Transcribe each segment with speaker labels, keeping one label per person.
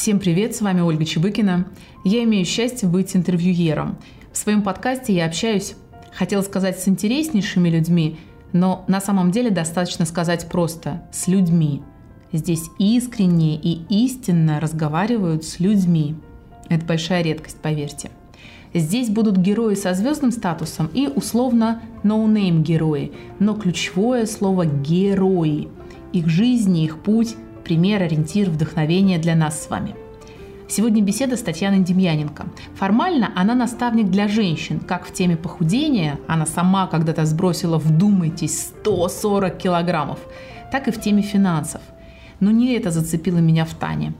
Speaker 1: Всем привет, с вами Ольга Чебыкина. Я имею счастье быть интервьюером. В своем подкасте я общаюсь, хотела сказать, с интереснейшими людьми, но на самом деле достаточно сказать просто «с людьми». Здесь искренне и истинно разговаривают с людьми. Это большая редкость, поверьте. Здесь будут герои со звездным статусом и условно no-name герои, но ключевое слово «герои». Их жизни, их путь – пример, ориентир, вдохновение для нас с вами. Сегодня беседа с Татьяной Демьяненко. Формально она наставник для женщин, как в теме похудения, она сама когда-то сбросила, вдумайтесь, 140 килограммов, так и в теме финансов. Но не это зацепило меня в Тане.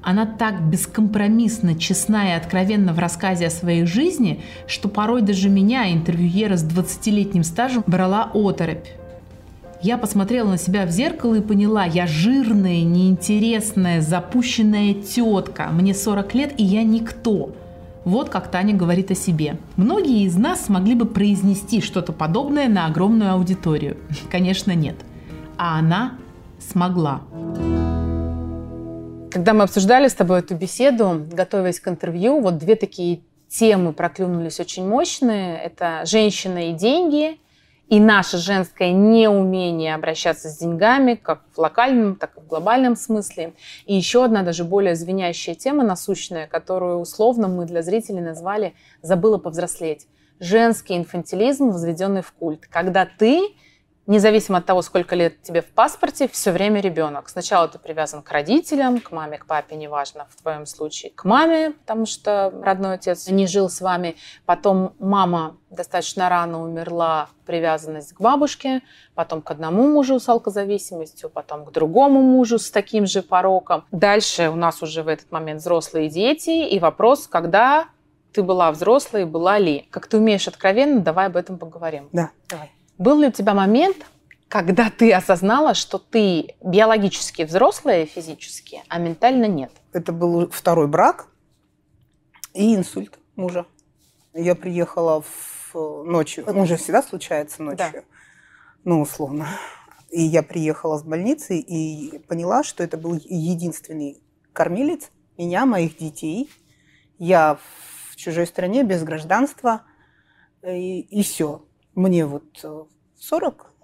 Speaker 1: Она так бескомпромиссно, честна и откровенна в рассказе о своей жизни, что порой даже меня, интервьюера с 20-летним стажем, брала оторопь. Я посмотрела на себя в зеркало и поняла, я жирная, неинтересная, запущенная тетка. Мне 40 лет, и я никто. Вот как Таня говорит о себе. Многие из нас смогли бы произнести что-то подобное на огромную аудиторию. Конечно, нет. А она смогла. Когда мы обсуждали с тобой эту беседу, готовясь к интервью, вот две такие темы проклюнулись очень мощные. Это женщина и деньги и наше женское неумение обращаться с деньгами, как в локальном, так и в глобальном смысле. И еще одна даже более звенящая тема насущная, которую условно мы для зрителей назвали «забыла повзрослеть». Женский инфантилизм, возведенный в культ. Когда ты независимо от того, сколько лет тебе в паспорте, все время ребенок. Сначала ты привязан к родителям, к маме, к папе, неважно, в твоем случае, к маме, потому что родной отец не жил с вами. Потом мама достаточно рано умерла, привязанность к бабушке, потом к одному мужу с алкозависимостью, потом к другому мужу с таким же пороком. Дальше у нас уже в этот момент взрослые дети, и вопрос, когда ты была взрослой, была ли. Как ты умеешь откровенно, давай об этом поговорим.
Speaker 2: Да, давай.
Speaker 1: Был ли у тебя момент, когда ты осознала, что ты биологически взрослая физически, а ментально нет?
Speaker 2: Это был второй брак и инсульт мужа. Я приехала в ночью. Мужа всегда случается ночью. Да. Ну, условно. И я приехала с больницы и поняла, что это был единственный кормилец меня, моих детей. Я в чужой стране без гражданства. И, и все мне вот 40, э,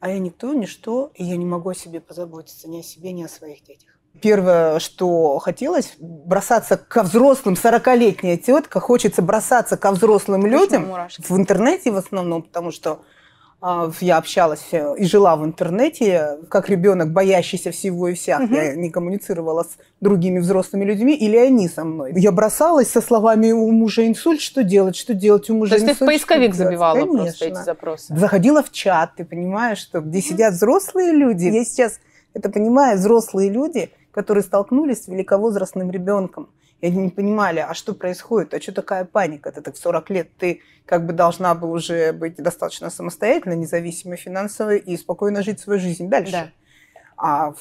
Speaker 2: а я никто, ничто, и я не могу о себе позаботиться, ни о себе, ни о своих детях. Первое, что хотелось, бросаться ко взрослым, 40-летняя тетка, хочется бросаться ко взрослым людям в интернете в основном, потому что я общалась э, и жила в интернете, как ребенок, боящийся всего и вся. Угу. Я не коммуницировала с другими взрослыми людьми, или они со мной. Я бросалась со словами «у мужа инсульт, что делать, что делать, у мужа
Speaker 1: То
Speaker 2: инсульт».
Speaker 1: То есть ты в поисковик забивала Конечно. просто эти запросы?
Speaker 2: Заходила в чат, ты понимаешь, что где сидят взрослые люди. Я сейчас это понимаю, взрослые люди, которые столкнулись с великовозрастным ребенком. И они не понимали, а что происходит, а что такая паника? Ты так в 40 лет, ты как бы должна бы уже быть достаточно самостоятельной, независимой финансово и спокойно жить свою жизнь дальше. Да. А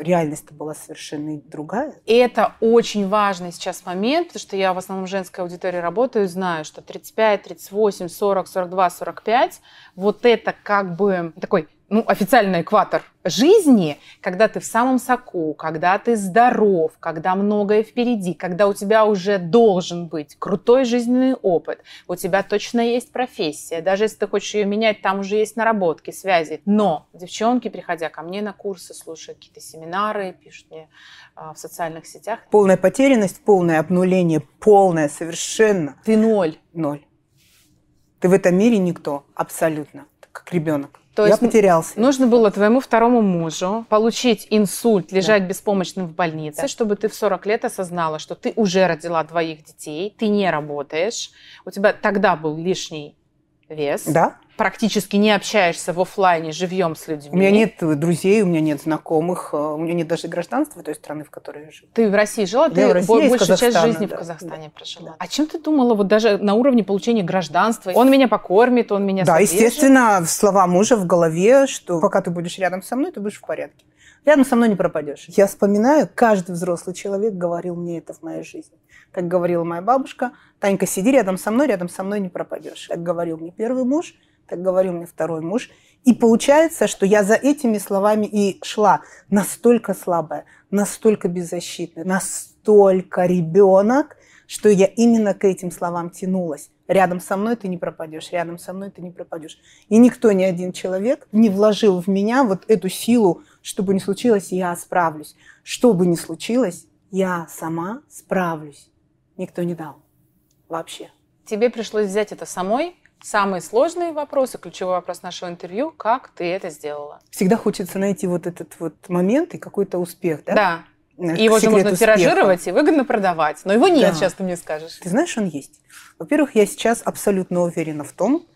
Speaker 2: реальность была совершенно другая.
Speaker 1: И это очень важный сейчас момент, потому что я в основном в женской аудитории работаю, знаю, что 35, 38, 40, 42, 45, вот это как бы такой ну, официальный экватор жизни, когда ты в самом соку, когда ты здоров, когда многое впереди, когда у тебя уже должен быть крутой жизненный опыт, у тебя точно есть профессия, даже если ты хочешь ее менять, там уже есть наработки, связи. Но девчонки, приходя ко мне на курсы, слушают какие-то семинары, пишут мне а, в социальных сетях.
Speaker 2: Полная потерянность, полное обнуление, полное совершенно.
Speaker 1: Ты ноль.
Speaker 2: Ноль. Ты в этом мире никто, абсолютно, как ребенок.
Speaker 1: То я потерялся. Нужно было твоему второму мужу получить инсульт, лежать да. беспомощным в больнице, да. чтобы ты в 40 лет осознала, что ты уже родила двоих детей, ты не работаешь, у тебя тогда был лишний вес.
Speaker 2: Да
Speaker 1: практически не общаешься в офлайне живьем с людьми.
Speaker 2: У меня нет друзей, у меня нет знакомых, э, у меня нет даже гражданства той страны, в которой я живу.
Speaker 1: Ты в России жила, ты
Speaker 2: я
Speaker 1: большую часть жизни да, в Казахстане да, прожила. Да. А чем ты думала вот даже на уровне получения гражданства? Он меня покормит, он меня
Speaker 2: Да, содержит? естественно, слова мужа в голове, что пока ты будешь рядом со мной, ты будешь в порядке. Рядом со мной не пропадешь. Я вспоминаю, каждый взрослый человек говорил мне это в моей жизни. Как говорила моя бабушка, Танька, сиди рядом со мной, рядом со мной не пропадешь. Как говорил мне первый муж – так говорил мне второй муж. И получается, что я за этими словами и шла. Настолько слабая, настолько беззащитная, настолько ребенок, что я именно к этим словам тянулась. Рядом со мной ты не пропадешь, рядом со мной ты не пропадешь. И никто, ни один человек не вложил в меня вот эту силу, что бы ни случилось, я справлюсь. Что бы ни случилось, я сама справлюсь. Никто не дал. Вообще.
Speaker 1: Тебе пришлось взять это самой? Самые сложные вопросы, ключевой вопрос нашего интервью, как ты это сделала?
Speaker 2: Всегда хочется найти вот этот вот момент и какой-то успех, да?
Speaker 1: Да. И его же можно успеха. тиражировать и выгодно продавать. Но его нет, да. сейчас ты мне скажешь.
Speaker 2: Ты знаешь, он есть. Во-первых, я сейчас абсолютно уверена в том,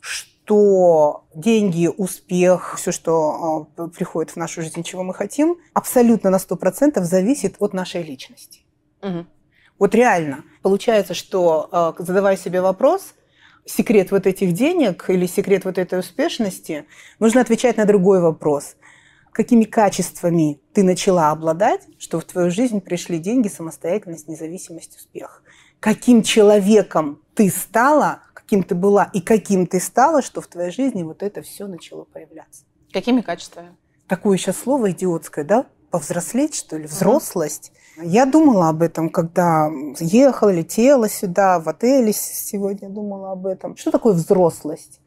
Speaker 2: что деньги, успех, все, что э, приходит в нашу жизнь, чего мы хотим, абсолютно на 100% зависит от нашей личности. Угу. Вот реально. Получается, что э, задавая себе вопрос, секрет вот этих денег или секрет вот этой успешности, нужно отвечать на другой вопрос. Какими качествами ты начала обладать, что в твою жизнь пришли деньги, самостоятельность, независимость, успех? Каким человеком ты стала, каким ты была и каким ты стала, что в твоей жизни вот это все начало появляться?
Speaker 1: Какими качествами?
Speaker 2: Такое сейчас слово идиотское, да? Повзрослеть, что ли? Взрослость. Я думала об этом, когда ехала, летела сюда, в отеле сегодня думала об этом. Что такое взрослость?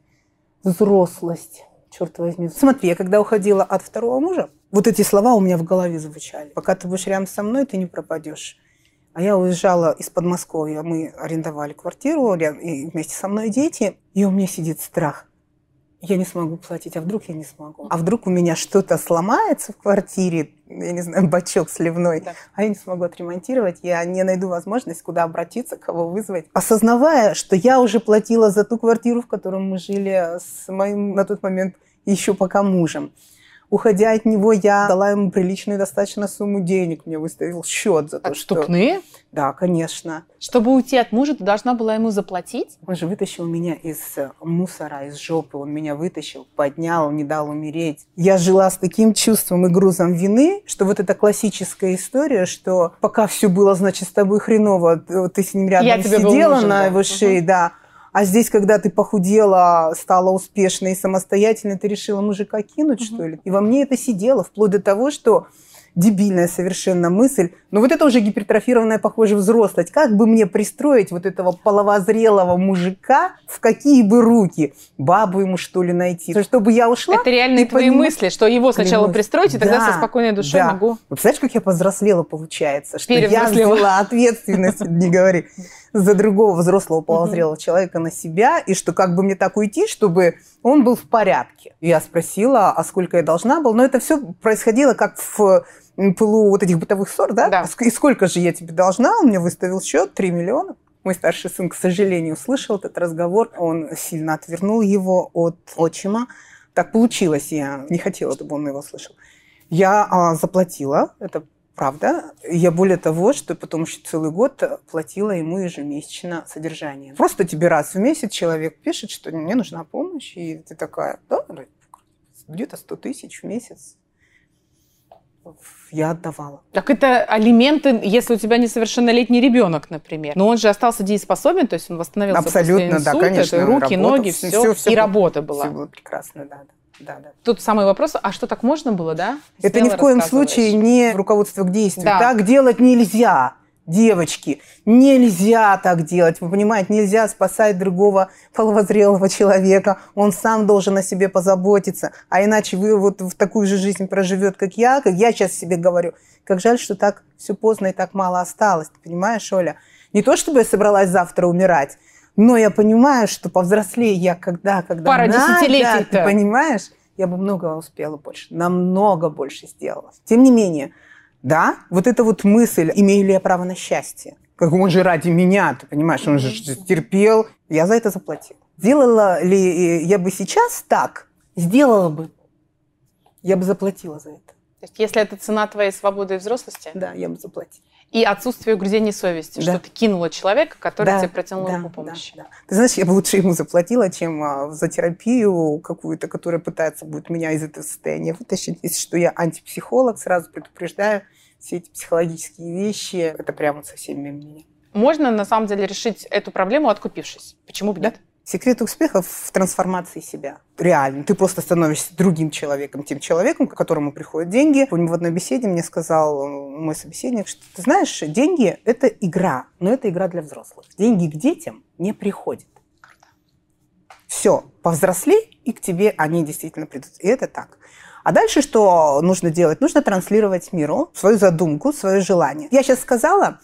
Speaker 2: Взрослость, черт возьми. Смотри, я когда уходила от второго мужа, вот эти слова у меня в голове звучали. Пока ты будешь рядом со мной, ты не пропадешь. А я уезжала из Подмосковья, мы арендовали квартиру, и вместе со мной дети, и у меня сидит страх я не смогу платить, а вдруг я не смогу? А вдруг у меня что-то сломается в квартире, я не знаю, бачок сливной, да. а я не смогу отремонтировать, я не найду возможность, куда обратиться, кого вызвать. Осознавая, что я уже платила за ту квартиру, в которой мы жили с моим на тот момент еще пока мужем. Уходя от него, я дала ему приличную достаточно сумму денег. Мне выставил счет за то,
Speaker 1: Отступные?
Speaker 2: что... Да, конечно.
Speaker 1: Чтобы уйти от мужа, ты должна была ему заплатить?
Speaker 2: Он же вытащил меня из э, мусора, из жопы. Он меня вытащил, поднял, не дал умереть. Я жила с таким чувством и грузом вины, что вот эта классическая история, что пока все было, значит, с тобой хреново, ты с ним рядом Я сидела нужен, на да. его шее, угу. да а здесь, когда ты похудела, стала успешной и самостоятельной, ты решила мужика кинуть, что ли? И во мне это сидело, вплоть до того, что дебильная совершенно мысль. Но вот это уже гипертрофированная, похоже, взрослость. Как бы мне пристроить вот этого половозрелого мужика в какие бы руки? Бабу ему, что ли, найти? Чтобы я ушла?
Speaker 1: Это реальные твои поним... мысли, что его сначала Клянусь. пристроить, и тогда да, со спокойной душой да. могу...
Speaker 2: Вот представляешь, как я повзрослела, получается? Что я взяла ответственность, не говори, за другого взрослого половозрелого человека на себя, и что как бы мне так уйти, чтобы он был в порядке. Я спросила, а сколько я должна была? Но это все происходило как в пылу вот этих бытовых ссор, да? да. И сколько же я тебе должна? Он мне выставил счет 3 миллиона. Мой старший сын, к сожалению, услышал этот разговор. Он сильно отвернул его от отчима. Так получилось, я не хотела, чтобы он его слышал. Я а, заплатила, это правда. Я более того, что потом еще целый год платила ему ежемесячно содержание. Просто тебе раз в месяц человек пишет, что мне нужна помощь, и ты такая, да, где-то 100 тысяч в месяц я отдавала.
Speaker 1: Так это алименты, если у тебя несовершеннолетний ребенок, например. Но он же остался дееспособен, то есть он восстановился
Speaker 2: Абсолютно,
Speaker 1: после инсульта,
Speaker 2: да, конечно.
Speaker 1: Руки, работал, ноги, все, все, все, и работа была.
Speaker 2: Все было прекрасно, да, да. Да, да.
Speaker 1: Тут самый вопрос, а что так можно было, да?
Speaker 2: Это ни в коем случае не руководство к действию. Да. Так делать нельзя. Девочки, нельзя так делать. Вы понимаете, нельзя спасать другого половозрелого человека. Он сам должен о себе позаботиться. А иначе вы вот в такую же жизнь проживет, как я, как я сейчас себе говорю. Как жаль, что так все поздно и так мало осталось. Ты понимаешь, Оля? Не то, чтобы я собралась завтра умирать, но я понимаю, что повзрослее я когда, когда
Speaker 1: Пара десятилетий
Speaker 2: Ты понимаешь? Я бы много успела больше, намного больше сделала. Тем не менее, да, вот эта вот мысль, имею ли я право на счастье? Как он же ради меня, ты понимаешь, он же терпел. Я за это заплатил. Сделала ли я бы сейчас так? Сделала бы. Я бы заплатила за это.
Speaker 1: То есть, если это цена твоей свободы и взрослости?
Speaker 2: Да, я бы заплатила.
Speaker 1: И отсутствие угрызений совести, да. что ты кинула человека, который да, тебе протянул да, руку помощи. Да, да.
Speaker 2: Ты знаешь, я бы лучше ему заплатила, чем а, за терапию какую-то, которая пытается будет меня из этого состояния вытащить. Если что, я антипсихолог, сразу предупреждаю, все эти психологические вещи, это прямо совсем мимо меня.
Speaker 1: Можно, на самом деле, решить эту проблему, откупившись. Почему бы
Speaker 2: да?
Speaker 1: нет?
Speaker 2: Секрет успеха в трансформации себя. Реально. Ты просто становишься другим человеком, тем человеком, к которому приходят деньги. В одной беседе мне сказал э, мой собеседник, что ты знаешь, деньги – это игра, но это игра для взрослых. Деньги к детям не приходят. Все, повзрослей, и к тебе они действительно придут. И это так. А дальше что нужно делать? Нужно транслировать миру свою задумку, свое желание. Я сейчас сказала,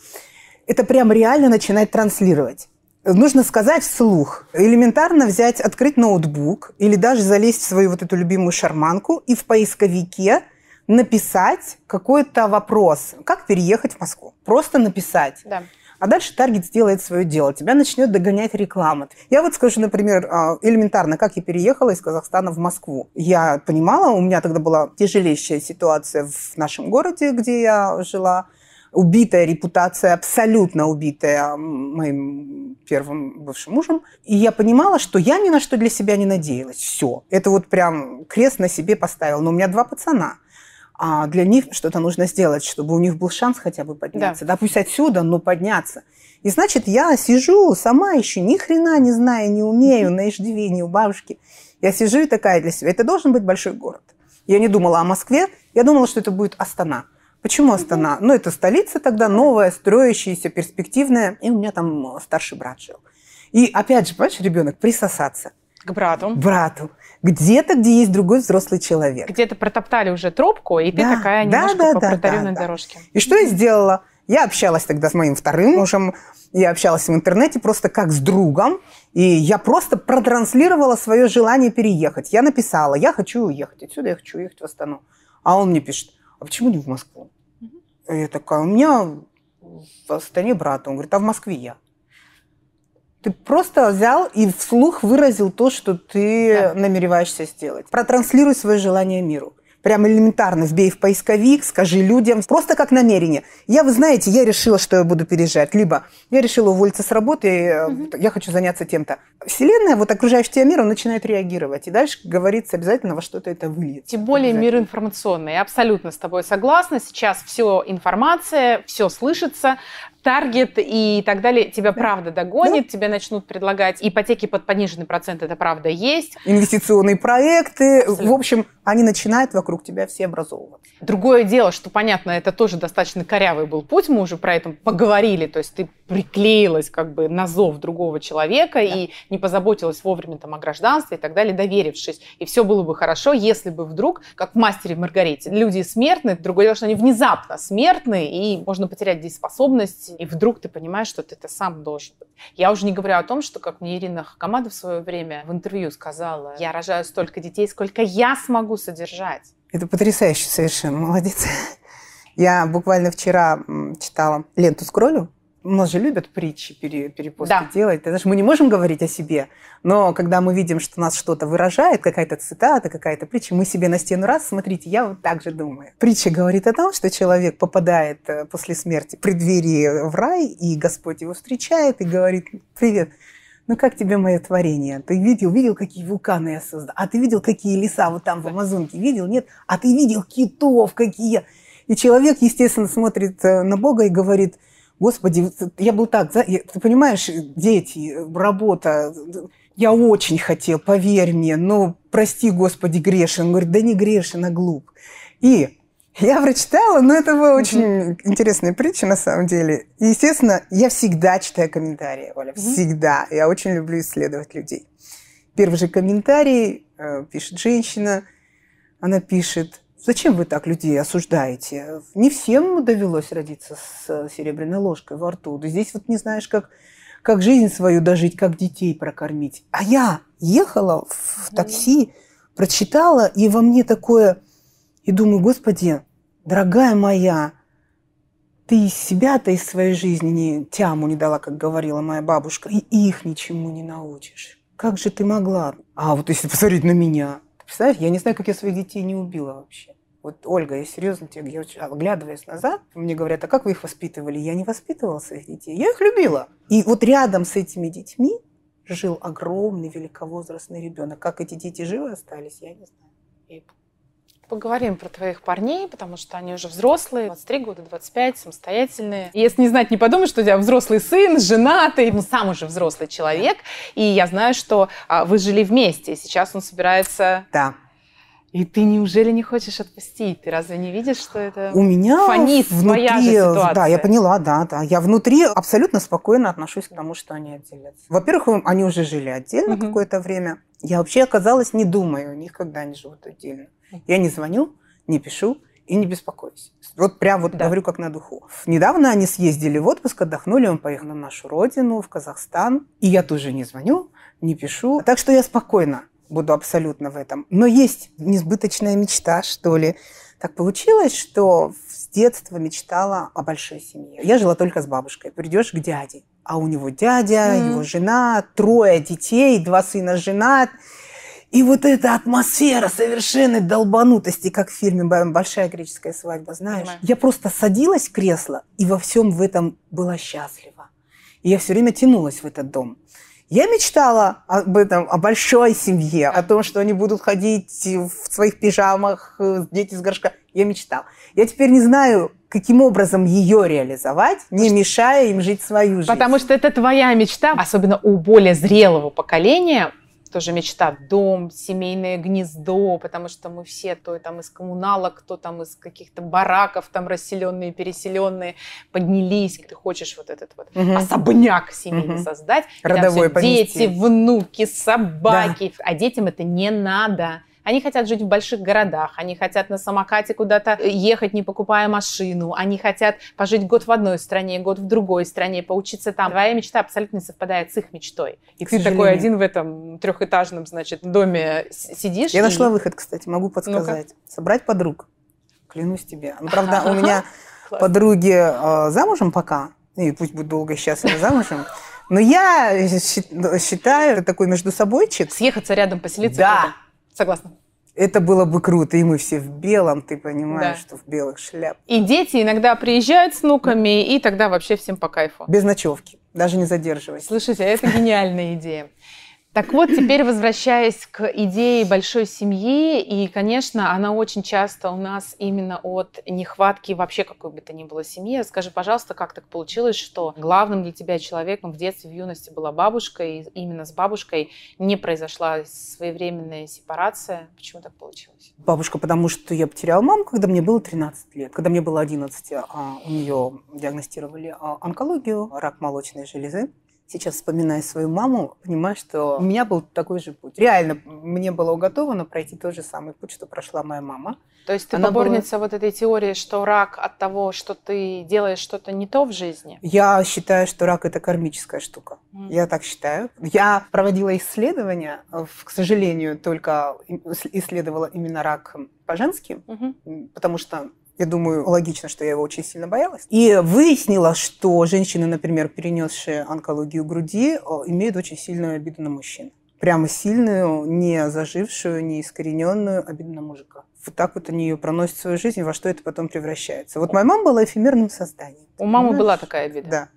Speaker 2: это прям реально начинать транслировать нужно сказать вслух. Элементарно взять, открыть ноутбук или даже залезть в свою вот эту любимую шарманку и в поисковике написать какой-то вопрос. Как переехать в Москву? Просто написать. Да. А дальше таргет сделает свое дело. Тебя начнет догонять реклама. Я вот скажу, например, а, элементарно, как я переехала из Казахстана в Москву. Я понимала, у меня тогда была тяжелейшая ситуация в нашем городе, где я жила убитая репутация, абсолютно убитая моим первым бывшим мужем. И я понимала, что я ни на что для себя не надеялась. Все. Это вот прям крест на себе поставил. Но у меня два пацана. А для них что-то нужно сделать, чтобы у них был шанс хотя бы подняться. Да, да пусть отсюда, но подняться. И значит, я сижу сама еще ни хрена не знаю, не умею, на иждивении у бабушки. Я сижу и такая для себя. Это должен быть большой город. Я не думала о Москве, я думала, что это будет Астана. Почему Астана? Ну, это столица тогда, новая, строящаяся, перспективная. И у меня там старший брат жил. И опять же, понимаешь, ребенок присосаться.
Speaker 1: К брату.
Speaker 2: Брату. Где-то, где есть другой взрослый человек.
Speaker 1: Где-то протоптали уже тропку, и да, ты такая немножко да, да, по да, протаренной да, дорожке.
Speaker 2: И что я сделала? Я общалась тогда с моим вторым мужем, я общалась в интернете просто как с другом, и я просто протранслировала свое желание переехать. Я написала, я хочу уехать отсюда, я хочу уехать в Астану. А он мне пишет, а почему не в Москву? Я такая, у меня в Астане брат. Он говорит, а в Москве я. Ты просто взял и вслух выразил то, что ты да. намереваешься сделать. Протранслируй свое желание миру прям элементарно вбей в поисковик, скажи людям, просто как намерение. Я, вы знаете, я решила, что я буду переезжать. Либо я решила уволиться с работы, угу. я хочу заняться тем-то. Вселенная, вот окружающий тебя мир, он начинает реагировать. И дальше говорится обязательно во что-то это выльется.
Speaker 1: Тем более мир информационный. Я абсолютно с тобой согласна. Сейчас все информация, все слышится таргет и так далее тебя да. правда догонит, да. тебе начнут предлагать ипотеки под пониженный процент, это правда есть.
Speaker 2: Инвестиционные проекты, Абсолютно. в общем, они начинают вокруг тебя все образовываться.
Speaker 1: Другое дело, что, понятно, это тоже достаточно корявый был путь, мы уже про это поговорили, то есть ты приклеилась как бы на зов другого человека да. и не позаботилась вовремя там о гражданстве и так далее, доверившись. И все было бы хорошо, если бы вдруг, как в «Мастере Маргарите», люди смертны, другое дело, что они внезапно смертны, и можно потерять дееспособность, и вдруг ты понимаешь, что ты это сам должен быть. Я уже не говорю о том, что, как мне Ирина Хакамада в свое время в интервью сказала, я рожаю столько детей, сколько я смогу содержать.
Speaker 2: Это потрясающе совершенно, молодец. Я буквально вчера читала ленту «Скроллю», у нас же любят притчи пере, перепосты да. делать. Ты знаешь, мы не можем говорить о себе, но когда мы видим, что нас что-то выражает, какая-то цитата, какая-то притча, мы себе на стену раз, смотрите, я вот так же думаю. Притча говорит о том, что человек попадает э, после смерти в преддверии в рай, и Господь его встречает и говорит, привет, ну как тебе мое творение? Ты видел, видел, какие вулканы я создал? А ты видел, какие леса вот там в Амазонке? Видел? Нет? А ты видел китов какие? И человек, естественно, смотрит э, на Бога и говорит – Господи, я был так, ты понимаешь, дети, работа, я очень хотел, поверь мне, но прости, Господи, грешен. Он говорит, да не грешен, а глуп. И я прочитала, но это была очень интересная притча на самом деле. И, естественно, я всегда читаю комментарии, Оля, всегда. Я очень люблю исследовать людей. Первый же комментарий э, пишет женщина, она пишет, Зачем вы так людей осуждаете? Не всем довелось родиться с серебряной ложкой во рту. Да здесь вот не знаешь, как, как жизнь свою дожить, как детей прокормить. А я ехала в такси, прочитала, и во мне такое... И думаю, Господи, дорогая моя, ты из себя-то, из своей жизни не, тяму не дала, как говорила моя бабушка, и их ничему не научишь. Как же ты могла? А вот если посмотреть на меня, представляешь, я не знаю, как я своих детей не убила вообще. Вот, Ольга, я серьезно тебе говорю, оглядываясь назад, мне говорят, а как вы их воспитывали? Я не воспитывала своих детей, я их любила. И вот рядом с этими детьми жил огромный великовозрастный ребенок. Как эти дети живы остались, я не знаю.
Speaker 1: Поговорим про твоих парней, потому что они уже взрослые, 23 года, 25, самостоятельные. Если не знать, не подумай, что у тебя взрослый сын, женатый, ну, сам уже взрослый человек. И я знаю, что а, вы жили вместе, и сейчас он собирается...
Speaker 2: Да.
Speaker 1: И ты неужели не хочешь отпустить? Ты разве не видишь, что это
Speaker 2: У меня
Speaker 1: фонит
Speaker 2: внутри,
Speaker 1: твоя же ситуация?
Speaker 2: Да, я поняла, да, да. Я внутри абсолютно спокойно отношусь к тому, что они отделятся. Во-первых, они уже жили отдельно
Speaker 1: Мгм.
Speaker 2: какое-то время. Я вообще оказалась не думаю о них, когда они живут отдельно. Я не звоню, не пишу и не беспокоюсь. Вот прям вот
Speaker 1: Да.
Speaker 2: говорю как на духу. Недавно они съездили в отпуск, отдохнули, он поехал на нашу родину, в Казахстан. И я тоже не звоню, не пишу. Так что я спокойно буду абсолютно в этом. Но есть несбыточная мечта, что ли. Так получилось, что с детства мечтала о большой семье. Я жила только с бабушкой. Придешь к дяде, а у него дядя,
Speaker 1: Мгм.
Speaker 2: его жена, трое детей, два сына женат. И вот эта атмосфера совершенной долбанутости, как в фильме «Б- «Большая греческая свадьба», знаешь?
Speaker 1: Понимаю.
Speaker 2: Я просто садилась в кресло и во всем в этом была счастлива. И я все время тянулась в этот дом. Я мечтала об этом, о большой семье, о том, что они будут ходить в своих пижамах, э, дети с горшка. Я мечтала. Я теперь не знаю, каким образом ее реализовать, не мешая им жить свою жизнь.
Speaker 1: Потому что это твоя мечта, особенно у более зрелого поколения, тоже мечта дом, семейное гнездо, потому что мы все, то там из коммуналок, кто там из каких-то бараков, там расселенные, переселенные, поднялись, ты хочешь вот этот вот
Speaker 2: Мгм.
Speaker 1: особняк семейный
Speaker 2: Мгм.
Speaker 1: создать, и там всё дети, внуки, собаки, а детям это не надо. Они хотят жить в больших городах, они хотят на самокате куда-то ехать, не покупая машину, они хотят пожить год в одной стране, год в другой стране, поучиться там. Твоя мечта абсолютно не совпадает с их мечтой. И
Speaker 2: К
Speaker 1: ты такой один в этом трехэтажном, значит, доме сидишь.
Speaker 2: Я
Speaker 1: и-
Speaker 2: нашла выход, кстати, могу подсказать. Собрать подруг. Клянусь тебе. Ну, правда, у меня подруги э, замужем пока, и пусть будет долго и счастливо замужем, но я считаю, это такой между собойчик.
Speaker 1: Съехаться рядом, поселиться.
Speaker 2: Да.
Speaker 1: круто. Согласна.
Speaker 2: Это было бы круто, и мы все в белом, ты понимаешь,
Speaker 1: Да.
Speaker 2: что в белых шляп.
Speaker 1: И дети иногда приезжают с внуками, и тогда вообще всем по кайфу.
Speaker 2: Без ночевки, даже не задерживаясь.
Speaker 1: Слушайте, это гениальная идея. Так вот, теперь возвращаясь к идее большой семьи, и, конечно, она очень часто у нас именно от нехватки вообще какой бы то ни было семьи. Скажи, пожалуйста, как так получилось, что главным для тебя человеком в детстве, в юности была бабушка, и именно с бабушкой не произошла своевременная сепарация? Почему так получилось?
Speaker 2: Бабушка, потому что я потеряла маму, когда мне было 13 лет. Когда мне было 11, а, у нее диагностировали а, онкологию, рак молочной железы. Сейчас, вспоминая свою маму, понимаю, что у меня был такой же путь. Реально, мне было уготовано пройти тот же самый путь, что прошла моя мама.
Speaker 1: То есть ты
Speaker 2: Она
Speaker 1: поборница вот этой теории, что рак от того, что ты делаешь что-то не то в жизни?
Speaker 2: Я считаю, что рак – это кармическая штука.
Speaker 1: М.
Speaker 2: Я так считаю. Я проводила исследования, к сожалению, только ис- исследовала именно рак по-женски. М, потому что я думаю, логично, что я его очень сильно боялась. И выяснила, что женщины, например, перенесшие онкологию груди, э, имеют очень сильную обиду на мужчин. Прямо сильную, не зажившую, не искорененную обиду на мужика. Вот так вот они ее проносят в свою жизнь, во что это потом превращается. Вот моя мама была эфемерным созданием.
Speaker 1: У мамы была такая обида?
Speaker 2: Да, да.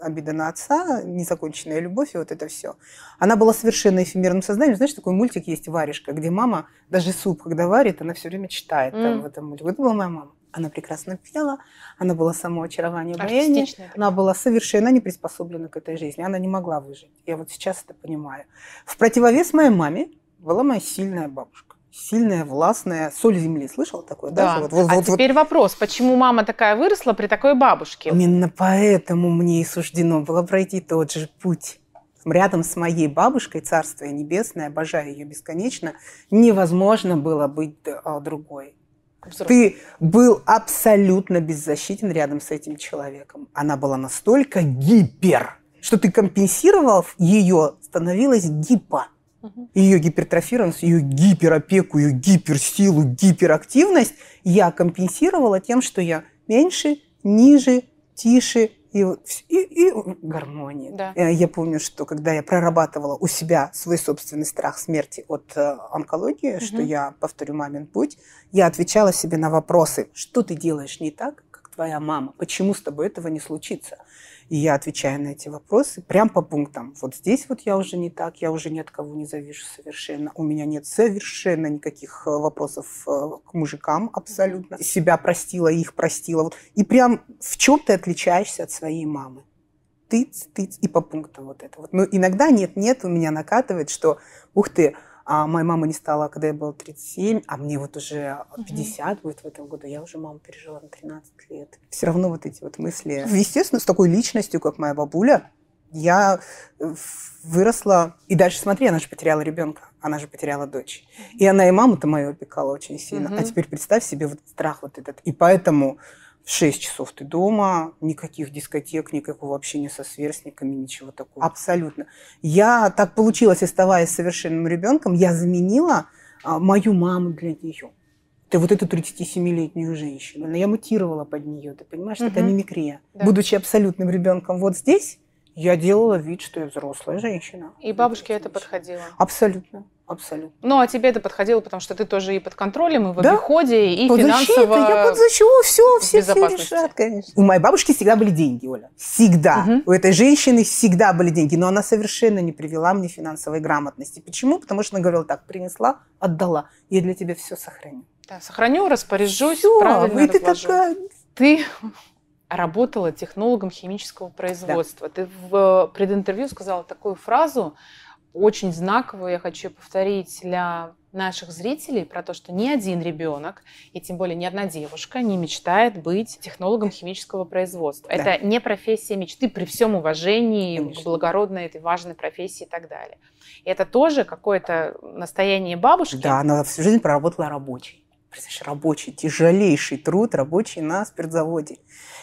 Speaker 2: Обида на отца, незаконченная любовь и вот это все. Она была совершенно эфемерным созданием. Знаешь, такой мультик есть «Варежка», где мама даже суп, когда варит, она все время читает там,
Speaker 1: М.
Speaker 2: в этом мультике. Это была моя мама. Она прекрасно пела, она была само очарование, обаяние.
Speaker 1: Артистичная.
Speaker 2: Она была совершенно не приспособлена к этой жизни. Она не могла выжить. Я вот сейчас это понимаю. В противовес моей маме была моя сильная бабушка. Сильная, властная, соль земли. Слышала такое?
Speaker 1: Да.
Speaker 2: Вот- вот-
Speaker 1: а
Speaker 2: вот- вот
Speaker 1: теперь вопрос, почему мама такая выросла при такой бабушке?
Speaker 2: Именно поэтому мне и суждено было пройти тот же путь. Рядом с моей бабушкой, Царствие Небесное, обожаю ее бесконечно, невозможно было быть а, другой.
Speaker 1: Взрослая.
Speaker 2: Ты был абсолютно беззащитен рядом с этим человеком. Она была настолько гипер, что ты компенсировал ее, становилась гипо. Ее гипертрофированность, ее гиперопеку, ее гиперсилу, гиперактивность я компенсировала тем, что я меньше, ниже, тише и, и, и гармония.
Speaker 1: Да.
Speaker 2: Э, Я помню, что когда я прорабатывала у себя свой собственный страх смерти от э, онкологии, что
Speaker 1: Мгм.
Speaker 2: я повторю мамин путь, я отвечала себе на вопросы, что ты делаешь не так, как твоя мама. Почему с тобой этого не случится? И я отвечаю на эти вопросы прям по пунктам. Вот здесь вот я уже не так, я уже ни от кого не завишу совершенно. У меня нет совершенно никаких э, вопросов э, к мужикам абсолютно. Себя простила, их простила. Вот. И прям в чем ты отличаешься от своей мамы? Тыц, тыц, и по пунктам вот это вот. Но иногда нет-нет, у меня накатывает, что, ух ты, а моя мама не стала, когда я была 37, а мне вот уже 50 будет в этом году. Я уже маму пережила на 13 лет. Все равно вот эти вот мысли. Естественно, с такой личностью, как моя бабуля, я э, выросла. И дальше смотри, она же потеряла ребенка, она же потеряла дочь. И она и маму-то мою опекала очень сильно. Угу. А теперь представь себе вот страх вот этот. И поэтому в 6 часов ты дома, никаких дискотек, никакого общения со сверстниками, ничего такого. Абсолютно. Я так получилось, оставаясь совершенным ребенком, я заменила а, мою маму для нее. Ты вот эту 37-летнюю женщину. Я мутировала под нее, ты понимаешь, угу. это мимикрия. Да. Будучи абсолютным ребенком вот здесь, я делала вид, что я взрослая женщина.
Speaker 1: И бабушке это подходило?
Speaker 2: Абсолютно. Абсолютно.
Speaker 1: Ну, а тебе это подходило, потому что ты тоже и под контролем, и в да? обиходе, и под финансово...
Speaker 2: Защита, я под защиту, все, все, все решат, конечно. У моей бабушки всегда были деньги, Оля. Всегда. Угу. У этой женщины всегда были деньги, но она совершенно не привела мне финансовой грамотности. Почему? Потому что она говорила так, принесла, отдала, я для тебя все сохраню.
Speaker 1: Да, сохраню, распоряжусь, все, правильно и
Speaker 2: ты такая...
Speaker 1: Ты работала технологом химического производства. Да. Ты в прединтервью сказала такую фразу, очень знаковую, я хочу повторить для наших зрителей, про то, что ни один ребенок, и тем более ни одна девушка не мечтает быть технологом химического производства. Да. Это не профессия мечты при всем уважении Конечно. к благородной этой важной профессии и так далее. И это тоже какое-то настояние бабушки.
Speaker 2: Да, она всю жизнь проработала рабочей представляешь, рабочий, тяжелейший труд, рабочий на спиртзаводе.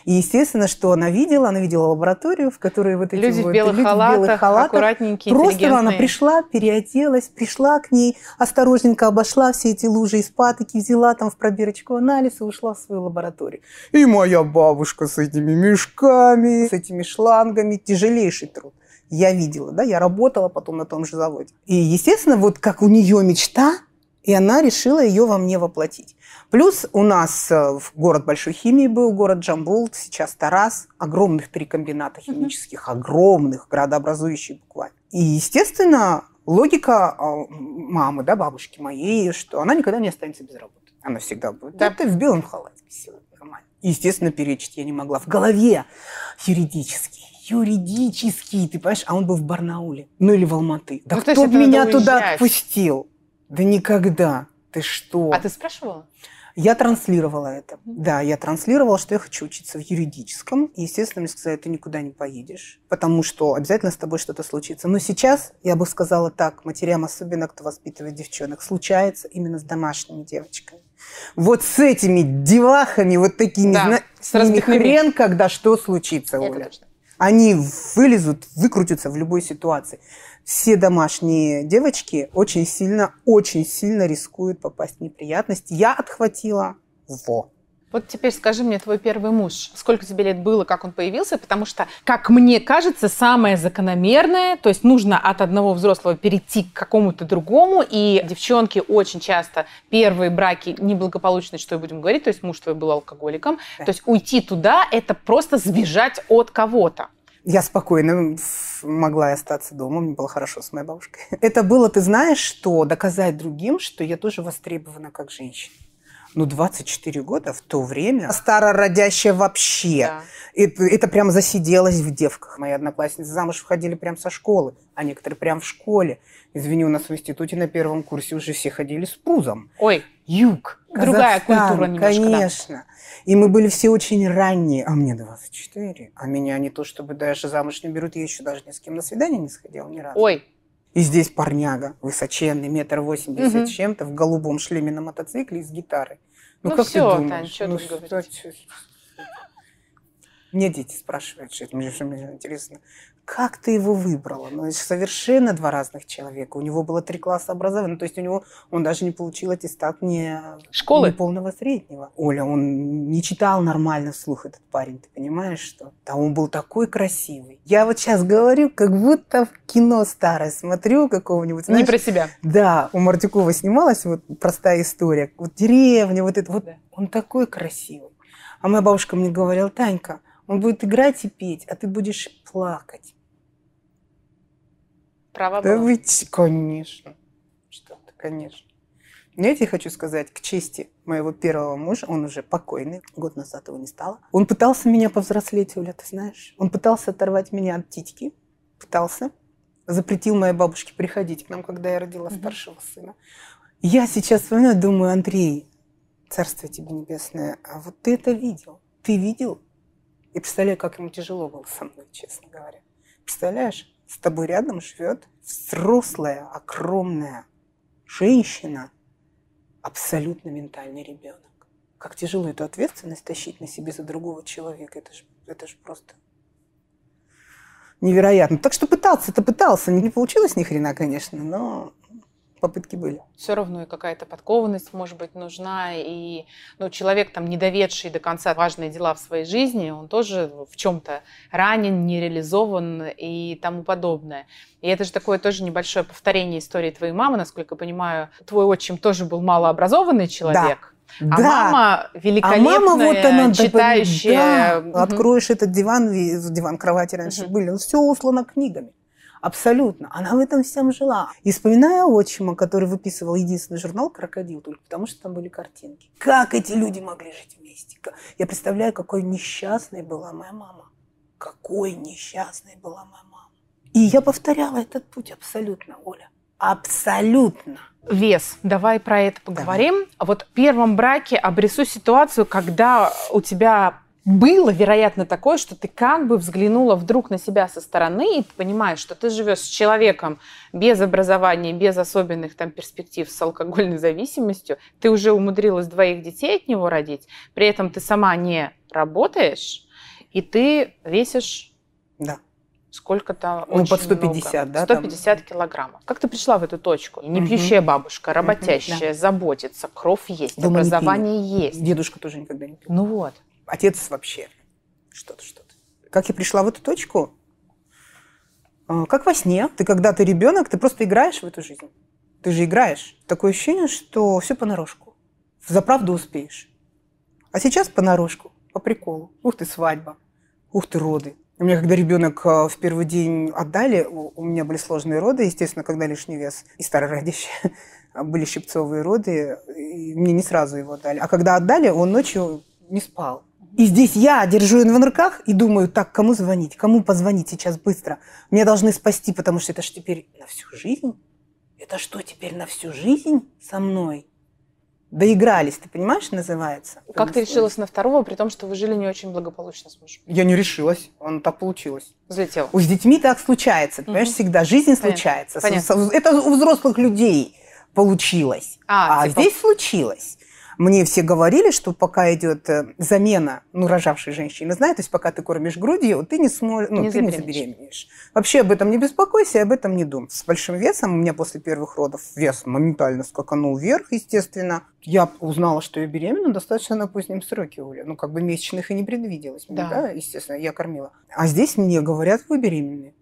Speaker 2: И естественно, что она видела, она видела лабораторию, в которой вот эти
Speaker 1: люди
Speaker 2: вот,
Speaker 1: в белых люди халатах, в белых халатах, аккуратненькие,
Speaker 2: Просто она пришла, переоделась, пришла к ней, осторожненько обошла все эти лужи из патоки, взяла там в пробирочку анализ и ушла в свою лабораторию. И моя бабушка с этими мешками, с этими шлангами, тяжелейший труд. Я видела, да, я работала потом на том же заводе. И, естественно, вот как у нее мечта – и она решила ее во мне воплотить. Плюс у нас э, город большой химии был, город Джамбул, сейчас Тарас, огромных три комбината химических, огромных, градообразующих буквально. И, естественно, логика э, мамы, да, бабушки моей, что она никогда не останется без работы. Она всегда будет. Да. Это в белом халате. Все нормально. Естественно, перечить я не могла. В голове юридический юридический, ты понимаешь, а он был в Барнауле, ну или в Алматы. Да ну, кто меня туда отпустил? Да никогда. Ты что?
Speaker 1: А ты спрашивала?
Speaker 2: Я транслировала это. Да, я транслировала, что я хочу учиться в юридическом. И, естественно, мне сказали, ты никуда не поедешь, потому что обязательно с тобой что-то случится. Но сейчас, я бы сказала так, матерям, особенно кто воспитывает девчонок, случается именно с домашними девочками. Вот с этими девахами, вот такими, да, зна... с ними хрен, когда что случится, это Оля. Точно. Они вылезут, выкрутятся в любой ситуации все домашние девочки очень сильно, очень сильно рискуют попасть в неприятности. Я отхватила во.
Speaker 1: Вот теперь скажи мне, твой первый муж, сколько тебе лет было, как он появился? Потому что, как мне кажется, самое закономерное, то есть нужно от одного взрослого перейти к какому-то другому, и девчонки очень часто первые браки неблагополучные, что и будем говорить, то есть муж твой был алкоголиком, да. то есть уйти туда – это просто сбежать от кого-то.
Speaker 2: Я спокойно могла остаться дома, мне было хорошо с моей бабушкой. Это было, ты знаешь, что доказать другим, что я тоже востребована как женщина. Ну, 24 года в то время. Старородящая вообще. Да. Это, это прям засиделось в девках. Мои одноклассницы замуж входили прям со школы, а некоторые прям в школе. Извини, у нас в институте на первом курсе уже все ходили с пузом.
Speaker 1: Ой, юг. Другая культура немножко.
Speaker 2: Конечно. Да. И мы были все очень ранние. А мне 24. А меня не то, чтобы даже замуж не берут. Я еще даже ни с кем на свидание не сходила ни разу.
Speaker 1: Ой.
Speaker 2: И здесь парняга, высоченный, метр восемьдесят угу. чем-то, в голубом шлеме на мотоцикле с гитарой.
Speaker 1: Ну, ну как все, ты думаешь? Тань, что ну, тут говорить?
Speaker 2: Мне дети спрашивают, что это мне, мне интересно как ты его выбрала? Ну, это совершенно два разных человека. У него было три класса образования. Ну, то есть у него он даже не получил аттестат не,
Speaker 1: Школы?
Speaker 2: не полного среднего. Оля, он не читал нормально вслух этот парень, ты понимаешь, что? Да он был такой красивый. Я вот сейчас говорю, как будто в кино старое смотрю какого-нибудь.
Speaker 1: Знаешь, не про себя.
Speaker 2: Да, у Мартюкова снималась вот простая история. Вот деревня, вот это вот. Да. Он такой красивый. А моя бабушка мне говорила, Танька, он будет играть и петь, а ты будешь плакать.
Speaker 1: Право
Speaker 2: да
Speaker 1: было.
Speaker 2: ведь, конечно. Что-то, конечно. Но я тебе хочу сказать, к чести моего первого мужа, он уже покойный, год назад его не стало. Он пытался меня повзрослеть, Оля, ты знаешь. Он пытался оторвать меня от титьки, пытался. Запретил моей бабушке приходить к нам, когда я родила mm-hmm. старшего сына. Я сейчас вспоминаю, думаю, Андрей, царствие тебе небесное, а вот ты это видел? Ты видел? И представляю, как ему тяжело было со мной, честно говоря. Представляешь, с тобой рядом живет взрослая, огромная женщина, абсолютно ментальный ребенок. Как тяжело эту ответственность тащить на себе за другого человека. Это же это ж просто невероятно. Так что пытался, это пытался. Не получилось ни хрена, конечно, но попытки были.
Speaker 1: Все равно и какая-то подкованность, может быть, нужна. И ну, человек, там, не доведший до конца важные дела в своей жизни, он тоже в чем-то ранен, нереализован и тому подобное. И это же такое тоже небольшое повторение истории твоей мамы. Насколько я понимаю, твой отчим тоже был малообразованный человек.
Speaker 2: Да.
Speaker 1: А да. мама великолепная, а мама вот она читающая.
Speaker 2: Да. Угу. Откроешь этот диван, диван кровати раньше угу. были, он все услано книгами. Абсолютно. Она в этом всем жила. И вспоминая отчима, который выписывал единственный журнал «Крокодил», только потому что там были картинки. Как эти люди могли жить вместе? Я представляю, какой несчастной была моя мама. Какой несчастной была моя мама. И я повторяла этот путь абсолютно, Оля. Абсолютно.
Speaker 1: Вес. Давай про это поговорим. Давай. Вот в первом браке обрисуй ситуацию, когда у тебя было, вероятно, такое, что ты как бы взглянула вдруг на себя со стороны, и ты понимаешь, что ты живешь с человеком без образования, без особенных там перспектив с алкогольной зависимостью, ты уже умудрилась двоих детей от него родить, при этом ты сама не работаешь, и ты весишь
Speaker 2: да.
Speaker 1: сколько-то
Speaker 2: Ну, под 150,
Speaker 1: много.
Speaker 2: да?
Speaker 1: 150 там? килограммов. Как ты пришла в эту точку? Не пьющая угу. бабушка, работящая, угу, да. заботится, кровь есть, Дома образование есть.
Speaker 2: Дедушка тоже никогда не пил.
Speaker 1: Ну вот.
Speaker 2: Отец вообще что-то, что-то. Как я пришла в эту точку? А, как во сне. Ты когда ты ребенок, ты просто играешь в эту жизнь. Ты же играешь. Такое ощущение, что все понарошку. За правду успеешь. А сейчас понарошку, по приколу. Ух ты, свадьба. Ух ты, роды. У меня, когда ребенок а, в первый день отдали, у меня были сложные роды, естественно, когда лишний вес и старородящие, были щипцовые роды, и мне не сразу его отдали. А когда отдали, он ночью не спал. И здесь я держу его на руках и думаю, так, кому звонить, кому позвонить сейчас быстро. Меня должны спасти, потому что это ж теперь на всю жизнь. Это что, теперь на всю жизнь со мной? Доигрались, ты понимаешь, называется?
Speaker 1: Как ты решилась на второго, при том, что вы жили не очень благополучно с мужем?
Speaker 2: Я не решилась, оно так получилось.
Speaker 1: Взлетело.
Speaker 2: С детьми так случается, понимаешь, угу. всегда. Жизнь Понятно. случается. Понятно. Это у взрослых людей получилось. А, а типа... здесь случилось мне все говорили, что пока идет э, замена, ну, рожавшей женщины, знаешь, то есть пока ты кормишь грудью, ты не сможешь, ну, не ты не забеременеешь. Вообще об этом не беспокойся и об этом не думай. С большим весом, у меня после первых родов вес моментально скаканул вверх, естественно. Я узнала, что я беременна достаточно на позднем сроке, Оля. Ну, как бы месячных и не предвиделось. Да. да, естественно, я кормила. А здесь мне говорят, вы беременны.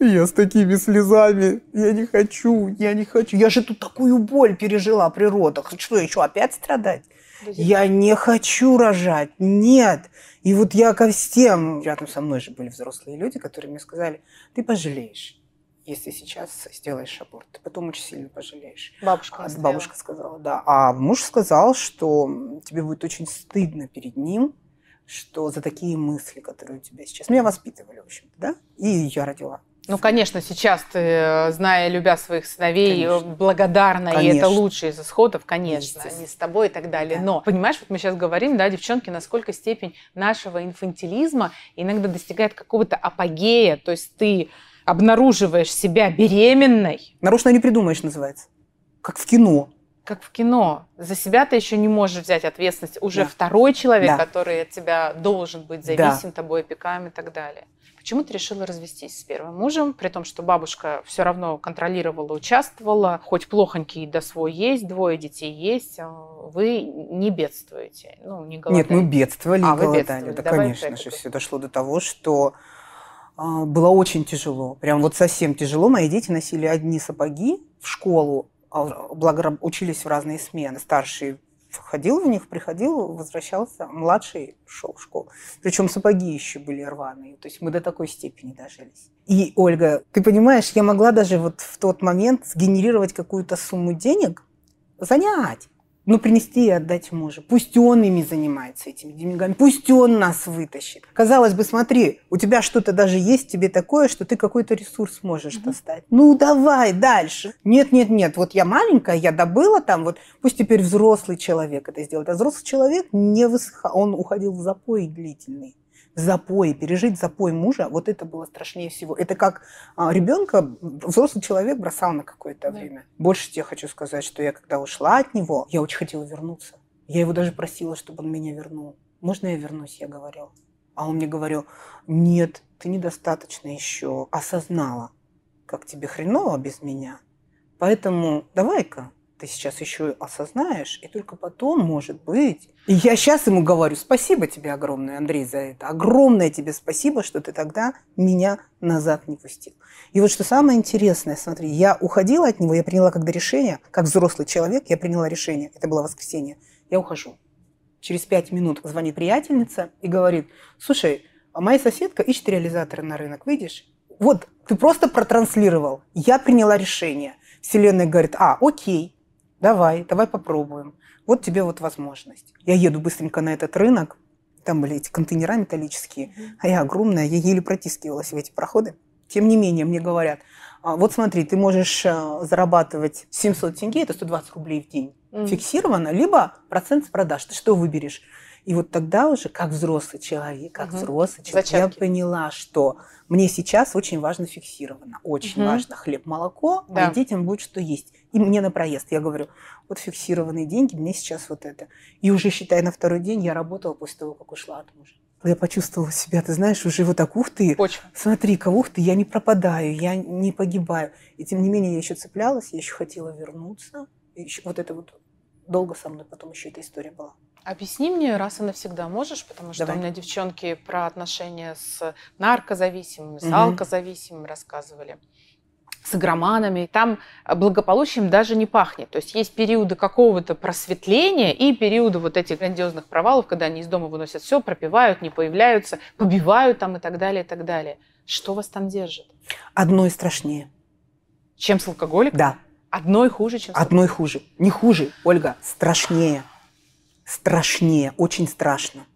Speaker 2: Я с такими слезами. Я не хочу, я не хочу. Я же тут такую боль пережила при родах. Что, еще опять страдать? Я не хочу рожать. Нет. И вот я ко всем... Рядом со мной же были взрослые люди, которые мне сказали, ты пожалеешь если сейчас сделаешь аборт, ты потом очень сильно пожалеешь.
Speaker 1: Бабушка.
Speaker 2: А, бабушка сказала, да. А муж сказал, что тебе будет очень стыдно перед ним, что за такие мысли, которые у тебя сейчас. Меня воспитывали, в общем-то, да? И я родила.
Speaker 1: Ну, конечно, сейчас ты, зная, любя своих сыновей, конечно. благодарна, конечно. и это лучший из исходов, конечно, они с тобой и так далее. Да. Но, понимаешь, вот мы сейчас говорим, да, девчонки, насколько степень нашего инфантилизма иногда достигает какого-то апогея, то есть ты обнаруживаешь себя беременной.
Speaker 2: Нарочно не придумаешь, называется. Как в кино.
Speaker 1: Как в кино. За себя ты еще не можешь взять ответственность. Уже да. второй человек, да. который от тебя должен быть зависим, да. тобой опекаем и так далее. Почему ты решила развестись с первым мужем, при том, что бабушка все равно контролировала, участвовала, хоть плохонький до свой есть, двое детей есть, а вы не бедствуете, ну, не голодаете.
Speaker 2: Нет, мы бедствовали а, голодали. Да, Давай конечно же, все дошло до того, что а, было очень тяжело, прям вот совсем тяжело. Мои дети носили одни сапоги в школу, благо учились в разные смены. Старший ходил в них, приходил, возвращался, младший шел в школу. Причем сапоги еще были рваные. То есть мы до такой степени дожились. И, Ольга, ты понимаешь, я могла даже вот в тот момент сгенерировать какую-то сумму денег, занять ну, принести и отдать мужу. Пусть он ими занимается, этими деньгами. Пусть он нас вытащит. Казалось бы, смотри, у тебя что-то даже есть тебе такое, что ты какой-то ресурс можешь mm-hmm. достать. Ну, давай дальше. Нет, нет, нет. Вот я маленькая, я добыла там, вот пусть теперь взрослый человек это сделает. А взрослый человек не высыхал. Он уходил в запой длительный запой, пережить запой мужа, вот это было страшнее всего. Это как а, ребенка взрослый человек бросал на какое-то да. время. Больше тебе хочу сказать, что я когда ушла от него, я очень хотела вернуться. Я его даже просила, чтобы он меня вернул. Можно я вернусь, я говорила. А он мне говорил, нет, ты недостаточно еще осознала, как тебе хреново без меня. Поэтому давай-ка ты сейчас еще осознаешь, и только потом, может быть. И я сейчас ему говорю, спасибо тебе огромное, Андрей, за это. Огромное тебе спасибо, что ты тогда меня назад не пустил. И вот что самое интересное, смотри, я уходила от него, я приняла когда решение, как взрослый человек, я приняла решение, это было воскресенье, я ухожу. Через пять минут звонит приятельница и говорит, слушай, а моя соседка ищет реализаторы на рынок, видишь? Вот, ты просто протранслировал. Я приняла решение. Вселенная говорит, а, окей, давай, давай попробуем. Вот тебе вот возможность. Я еду быстренько на этот рынок, там были эти контейнера металлические, а я огромная, я еле протискивалась в эти проходы. Тем не менее, мне говорят, «А, вот смотри, ты можешь э, зарабатывать 700 тенге, это 120 рублей в день, mm. фиксированно, либо процент с продаж. Ты что выберешь? И вот тогда уже, как взрослый человек, как угу. взрослый человек, Зачатки. я поняла, что мне сейчас очень важно фиксировано. Очень угу. важно хлеб, молоко, а да. а детям будет что есть. И мне на проезд. Я говорю, вот фиксированные деньги, мне сейчас вот это. И уже, считай, на второй день я работала после того, как ушла от мужа. Я почувствовала себя, ты знаешь, уже вот так, ух ты, Почва. смотри-ка, ух ты, я не пропадаю, я не погибаю. И тем не менее я еще цеплялась, я еще хотела вернуться. И еще вот это вот долго со мной потом еще эта история была.
Speaker 1: Объясни мне раз и навсегда можешь, потому что Давай. у меня девчонки про отношения с наркозависимыми, с угу. алкозависимыми рассказывали с игроманами. Там благополучием даже не пахнет. То есть есть периоды какого-то просветления и периоды вот этих грандиозных провалов, когда они из дома выносят все, пропивают, не появляются, побивают там и так далее, и так далее. Что вас там держит?
Speaker 2: Одно и страшнее.
Speaker 1: Чем с алкоголиком?
Speaker 2: Да.
Speaker 1: Одной хуже, чем с
Speaker 2: Одной хуже. Не хуже, Ольга, страшнее страшнее, очень страшно.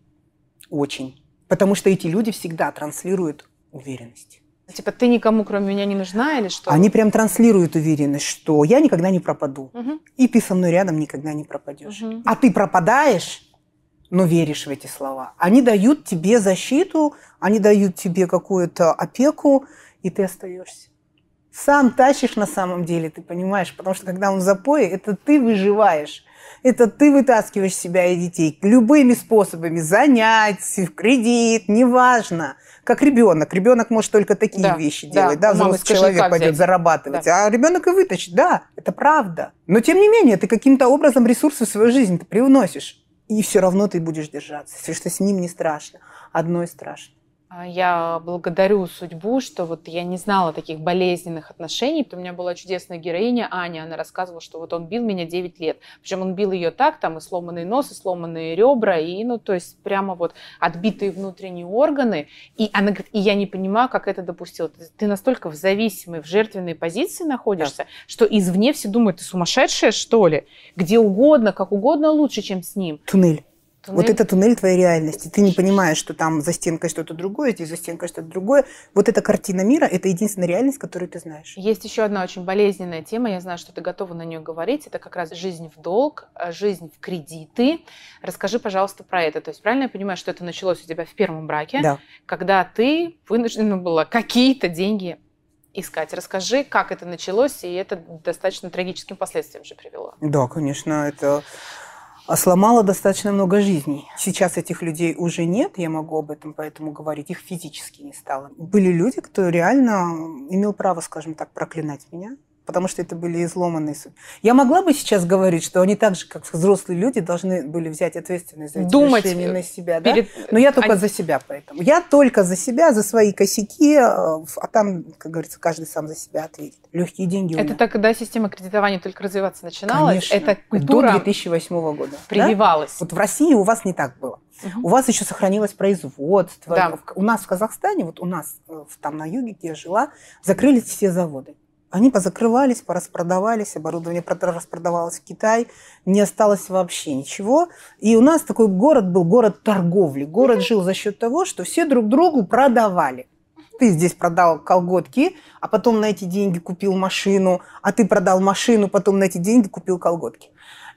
Speaker 2: Очень. Потому что эти люди всегда транслируют уверенность.
Speaker 1: Типа ты никому кроме меня не нужна или что?
Speaker 2: Они прям транслируют уверенность, что я никогда не пропаду. Угу. И ты со мной рядом никогда не пропадешь. Угу. А ты пропадаешь, но веришь в эти слова. Они дают тебе защиту, они дают тебе какую-то опеку, и ты остаешься. Сам тащишь на самом деле, ты понимаешь, потому что когда он в запое, это ты выживаешь это ты вытаскиваешь себя и детей любыми способами, занять, в кредит, неважно. Как ребенок. Ребенок может только такие да, вещи да. делать. Да, взрослый человек пойдет взять? зарабатывать. Да. А ребенок и вытащит. Да, это правда. Но тем не менее, ты каким-то образом ресурсы в свою жизнь привносишь. И все равно ты будешь держаться. Если что с ним не страшно. Одно страшно.
Speaker 1: А, я благодарю судьбу, что вот я не знала таких болезненных отношений. У меня была чудесная героиня Аня, она рассказывала, что вот он бил меня 9 лет. Причем он бил ее так, там и сломанный нос, и сломанные ребра, и ну то есть прямо вот отбитые внутренние органы. И она говорит, и я не понимаю, как это допустил. Ты настолько в зависимой, в жертвенной позиции находишься, да. что извне все думают, ты сумасшедшая что ли? Где угодно, как угодно лучше, чем с ним.
Speaker 2: Туннель. Туннель. Вот это туннель твоей реальности. Ты не понимаешь, что там за стенкой что-то другое, здесь за стенкой что-то другое. Вот эта картина мира – это единственная реальность, которую ты знаешь.
Speaker 1: Есть еще одна очень болезненная тема, я знаю, что ты готова на нее говорить. Это как раз жизнь в долг, э, жизнь в кредиты. Расскажи, пожалуйста, про это. То есть правильно я понимаю, что это началось у тебя в первом браке,
Speaker 2: да.
Speaker 1: когда ты вынуждена была какие-то деньги искать. Расскажи, как это началось, и это достаточно трагическим последствиям же привело.
Speaker 2: Да, конечно, это сломала достаточно много жизней. Сейчас этих людей уже нет, я могу об этом поэтому говорить, их физически не стало. Были люди, кто реально имел право, скажем так, проклинать меня потому что это были изломанные судьбы. Я могла бы сейчас говорить, что они так же, как взрослые люди, должны были взять ответственность за эти Думать решения на себя, перед... да? Но я только они... за себя поэтому. Я только за себя, за свои косяки, э, а там, как говорится, каждый сам за себя ответит. Легкие деньги.
Speaker 3: Это так, когда система кредитования только развиваться начиналась, Конечно. это культура
Speaker 2: до 2008 года
Speaker 3: прививалась. Да?
Speaker 2: Вот в России у вас не так было. Угу. У вас еще сохранилось производство. Да. У нас в Казахстане, вот у нас э, там на юге, где я жила, закрылись все заводы. Они позакрывались, пораспродавались, оборудование распродавалось в Китай, не осталось вообще ничего. И у нас такой город был, город торговли. Город жил за счет того, что все друг другу продавали. Ты здесь продал колготки, а потом на эти деньги купил машину, а ты продал машину, потом на эти деньги купил колготки.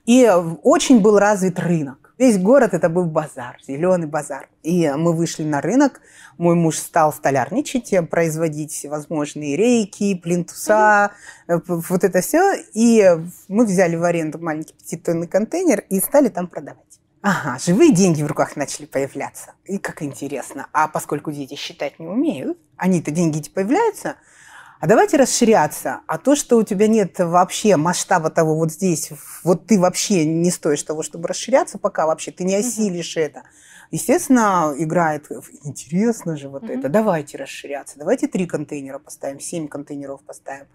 Speaker 2: И очень был развит рынок. Весь город это был базар, зеленый базар. И мы вышли на рынок, мой муж стал столярничать, производить всевозможные рейки, плинтуса, mm-hmm. вот это все. И мы взяли в аренду маленький пятитонный контейнер и стали там продавать. Ага, живые деньги в руках начали появляться. И как интересно. А поскольку дети считать не умеют, они-то деньги эти появляются – а давайте расширяться. А то, что у тебя нет вообще масштаба того вот здесь, вот ты вообще не стоишь того, чтобы расширяться, пока вообще ты не осилишь mm-hmm. это. Естественно, играет интересно же вот mm-hmm. это. Давайте расширяться. Давайте три контейнера поставим, семь контейнеров поставим.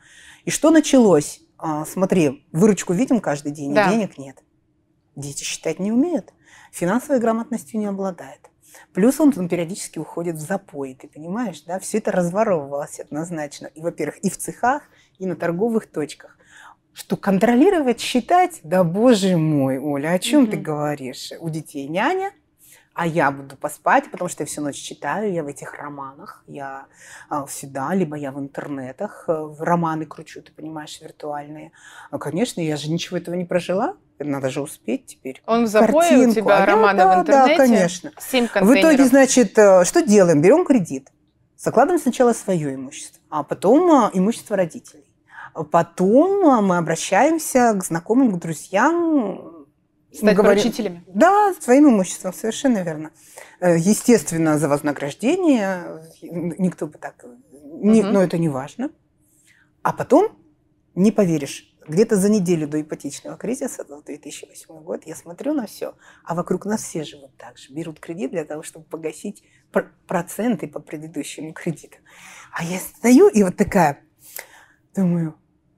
Speaker 2: И что началось? А, смотри, выручку видим каждый день, да. денег нет. Дети считать не умеют, финансовой грамотностью не обладают. Плюс он, он периодически уходит в запой, ты понимаешь, да? Все это разворовывалось однозначно. И, во-первых, и в цехах, и на торговых точках. Что контролировать, считать, да боже мой, Оля, о чем mm-hmm. ты говоришь? У детей няня, а я буду поспать, потому что я всю ночь читаю, я в этих романах, я а, всегда, либо я в интернетах, а, романы кручу, ты понимаешь, виртуальные. А, конечно, я же ничего этого не прожила, надо же успеть теперь.
Speaker 3: Он в запое Картинку. у тебя а романы да, в интернете?
Speaker 2: Да, конечно.
Speaker 3: Семь
Speaker 2: В итоге, значит, э, что делаем? Берем кредит. Закладываем сначала свое имущество, а потом э, имущество родителей. Потом э, мы обращаемся к знакомым, к друзьям.
Speaker 3: Стать говорим, поручителями?
Speaker 2: Да, своим имуществом, совершенно верно. Естественно, за вознаграждение. Никто бы так... Угу. но это не важно. А потом, не поверишь, где-то за неделю до ипотечного кризиса, 2008 год, я смотрю на все, а вокруг нас все живут так же. Берут кредит для того, чтобы погасить проценты по предыдущему кредиту. А я стою и вот такая, думаю,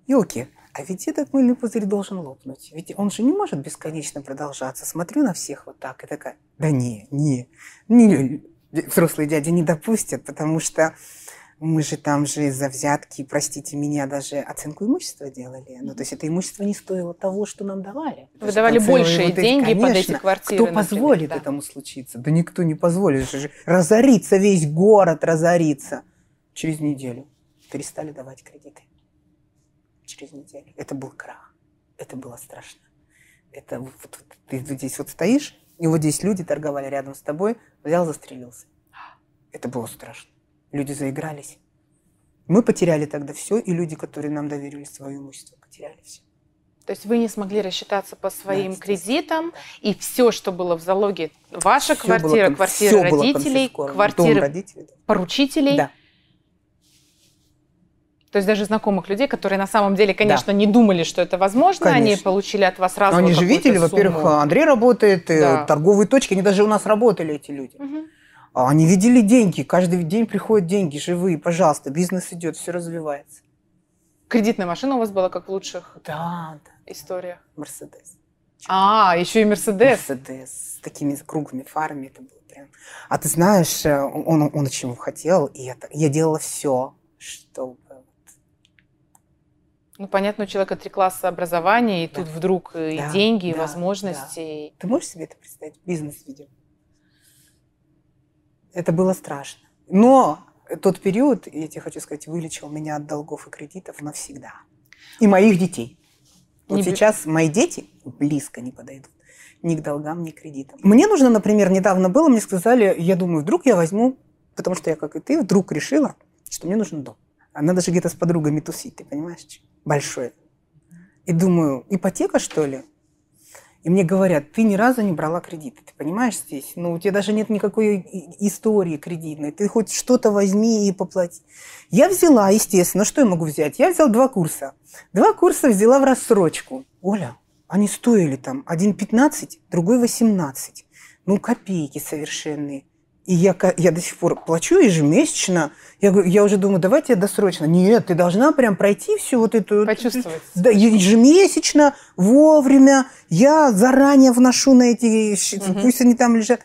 Speaker 2: елки, а ведь этот мыльный пузырь должен лопнуть. Ведь он же не может бесконечно продолжаться. Смотрю на всех вот так и такая, да не, не, не взрослые дяди не допустят, потому что мы же там же за взятки, простите меня, даже оценку имущества делали. Ну, то есть это имущество не стоило того, что нам давали.
Speaker 3: Вы давали большие вот деньги конечно, под эти квартиры.
Speaker 2: Кто например, позволит да. этому случиться? Да никто не позволит. Же разориться весь город, разориться. Через неделю перестали давать кредиты. Через неделю. Это был крах. Это было страшно. Это вот, вот, ты здесь вот стоишь, и вот здесь люди торговали рядом с тобой, взял, застрелился. Это было страшно люди заигрались. Мы потеряли тогда все, и люди, которые нам доверили свое имущество, потеряли все.
Speaker 3: То есть вы не смогли рассчитаться по своим да, кредитам, и все, что было в залоге, ваша все квартира, было, квартира родителей, квартира родителей, поручителей. Да. То есть даже знакомых людей, которые на самом деле, конечно, да. не думали, что это возможно, конечно. они получили от вас сразу.
Speaker 2: Но они же видели, во-первых, Андрей работает, э, да. торговые точки, они даже у нас работали, эти люди. Угу. А они видели деньги, каждый день приходят деньги живые, пожалуйста, бизнес идет, все развивается.
Speaker 3: Кредитная машина у вас была как в лучших
Speaker 2: да,
Speaker 3: да. историях?
Speaker 2: Мерседес.
Speaker 3: А, еще и Мерседес.
Speaker 2: Мерседес с такими круглыми фарами это было прям. А ты знаешь, э, он, он, чего хотел, и это, я делала все, чтобы
Speaker 3: ну, понятно, у человека три класса образования, и да. тут вдруг и да, деньги, да, и возможности.
Speaker 2: Да. Ты можешь себе это представить? Бизнес ведем. Это было страшно. Но тот период, я тебе хочу сказать, вылечил меня от долгов и кредитов навсегда. И моих детей. Вот не сейчас мои дети близко не подойдут ни к долгам, ни к кредитам. Мне нужно, например, недавно было, мне сказали, я думаю, вдруг я возьму, потому что я, как и ты, вдруг решила, что мне нужен дом. Надо же где-то с подругами тусить, ты понимаешь? Большой. И думаю, ипотека, что ли? И мне говорят, ты ни разу не брала кредиты, ты понимаешь здесь? Ну, у тебя даже нет никакой истории кредитной. Ты хоть что-то возьми и поплати. Я взяла, естественно, что я могу взять? Я взяла два курса. Два курса взяла в рассрочку. Оля, они стоили там один 15, другой 18. Ну, копейки совершенные. И я, я до сих пор плачу ежемесячно. Я, говорю, я уже думаю, давайте я досрочно. Нет, ты должна прям пройти всю вот эту...
Speaker 1: Почувствовать.
Speaker 2: Да, ежемесячно, вовремя. Я заранее вношу на эти... Угу. Пусть они там лежат.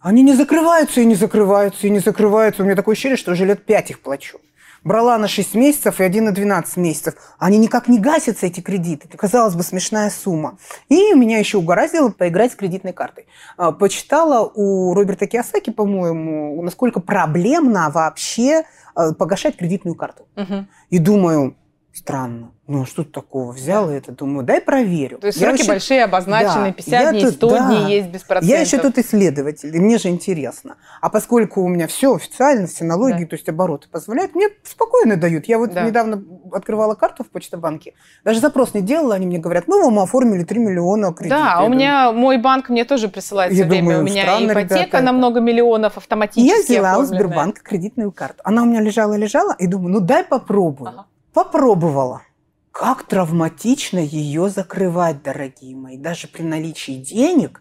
Speaker 2: Они не закрываются и не закрываются, и не закрываются. У меня такое ощущение, что уже лет пять их плачу брала на 6 месяцев и один на 12 месяцев. Они никак не гасятся, эти кредиты. Это, казалось бы, смешная сумма. И меня еще угораздило поиграть с кредитной картой. А, почитала у Роберта Киосаки, по-моему, насколько проблемно вообще а, погашать кредитную карту. Угу. И думаю, странно. Ну, а что тут такого? Взял да. это, думаю, дай проверю.
Speaker 1: То есть я сроки вообще... большие, обозначены, да, 50 дней, 100 да. дней есть без процентов.
Speaker 2: Я еще тут исследователь, и мне же интересно. А поскольку у меня все официально, все налоги, да. то есть обороты позволяют, мне спокойно дают. Я вот да. недавно открывала карту в Почтобанке, даже запрос не делала, они мне говорят, ну, вам оформили 3 миллиона кредитов.
Speaker 1: Да, а у меня мой банк мне тоже присылает все время. у меня странно, ипотека ребята, на много миллионов автоматически
Speaker 2: Я взяла у Сбербанка кредитную карту. Она у меня лежала-лежала, и думаю, ну, дай попробую. Ага. Попробовала. Как травматично ее закрывать, дорогие мои, даже при наличии денег.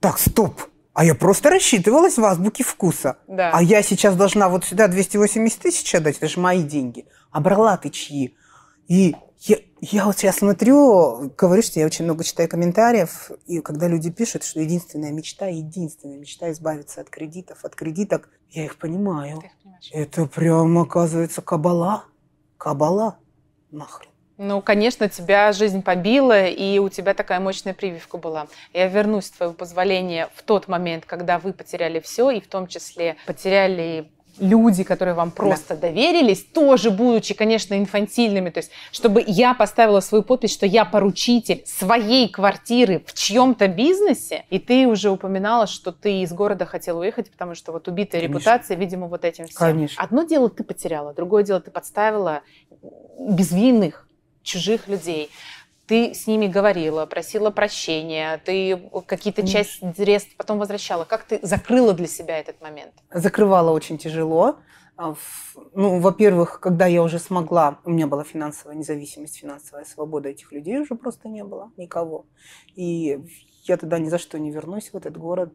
Speaker 2: Так, стоп, а я просто рассчитывалась в азбуке вкуса. Да. А я сейчас должна вот сюда 280 тысяч отдать, это же мои деньги. А брала ты чьи? И я, я вот сейчас смотрю, говорю, что я очень много читаю комментариев, и когда люди пишут, что единственная мечта, единственная мечта избавиться от кредитов, от кредиток, я их понимаю. Это прям, оказывается, кабала. Кабала нахрен.
Speaker 1: Ну, конечно, тебя жизнь побила, и у тебя такая мощная прививка была. Я вернусь, с твоего позволения, в тот момент, когда вы потеряли все, и в том числе потеряли люди, которые вам просто да. доверились, тоже будучи, конечно, инфантильными, то есть, чтобы я поставила свою подпись, что я поручитель своей квартиры в чьем-то бизнесе, и ты уже упоминала, что ты из города хотела уехать, потому что вот убитая конечно. репутация, видимо, вот этим всем.
Speaker 2: Конечно.
Speaker 1: Одно дело ты потеряла, другое дело ты подставила безвинных чужих людей. Ты с ними говорила, просила прощения, ты какие-то часть средств потом возвращала. Как ты закрыла для себя этот момент?
Speaker 2: Закрывала очень тяжело. А, ну, во-первых, когда я уже смогла, у меня была финансовая независимость, финансовая свобода этих людей уже просто не было никого. И я туда ни за что не вернусь в этот город.